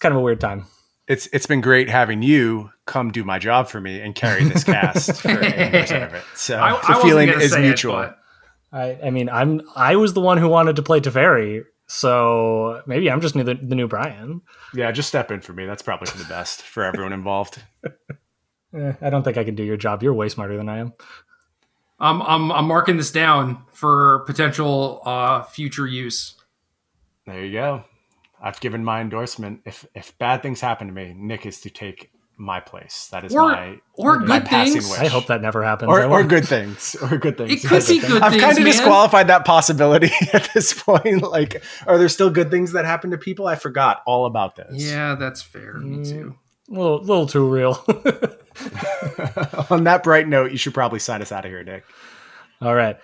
kind of a weird time. It's it's been great having you come do my job for me and carry this cast for 80% it. So I, I the wasn't feeling is mutual. It, I I mean I'm I was the one who wanted to play Teferi, so maybe I'm just new, the, the new Brian. yeah, just step in for me. That's probably for the best for everyone involved. Eh, I don't think I can do your job. You're way smarter than I am. I'm I'm I'm marking this down for potential uh, future use. There you go. I've given my endorsement. If if bad things happen to me, Nick is to take my place. That is Or- my or my good passing things. wish. I hope that never happens. or, or good things or good things. It could be good I've kind of man. disqualified that possibility at this point. Like, are there still good things that happen to people? I forgot all about this. Yeah, that's fair. Me Mm. too. a little, little too real. On that bright note, you should probably sign us out of here, Nick. All right.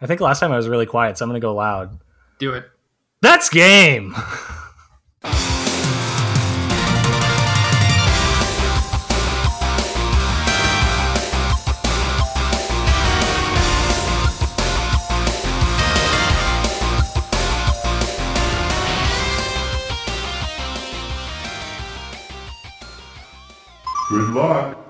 I think last time I was really quiet, so I'm going to go loud. Do it. That's game. Good luck.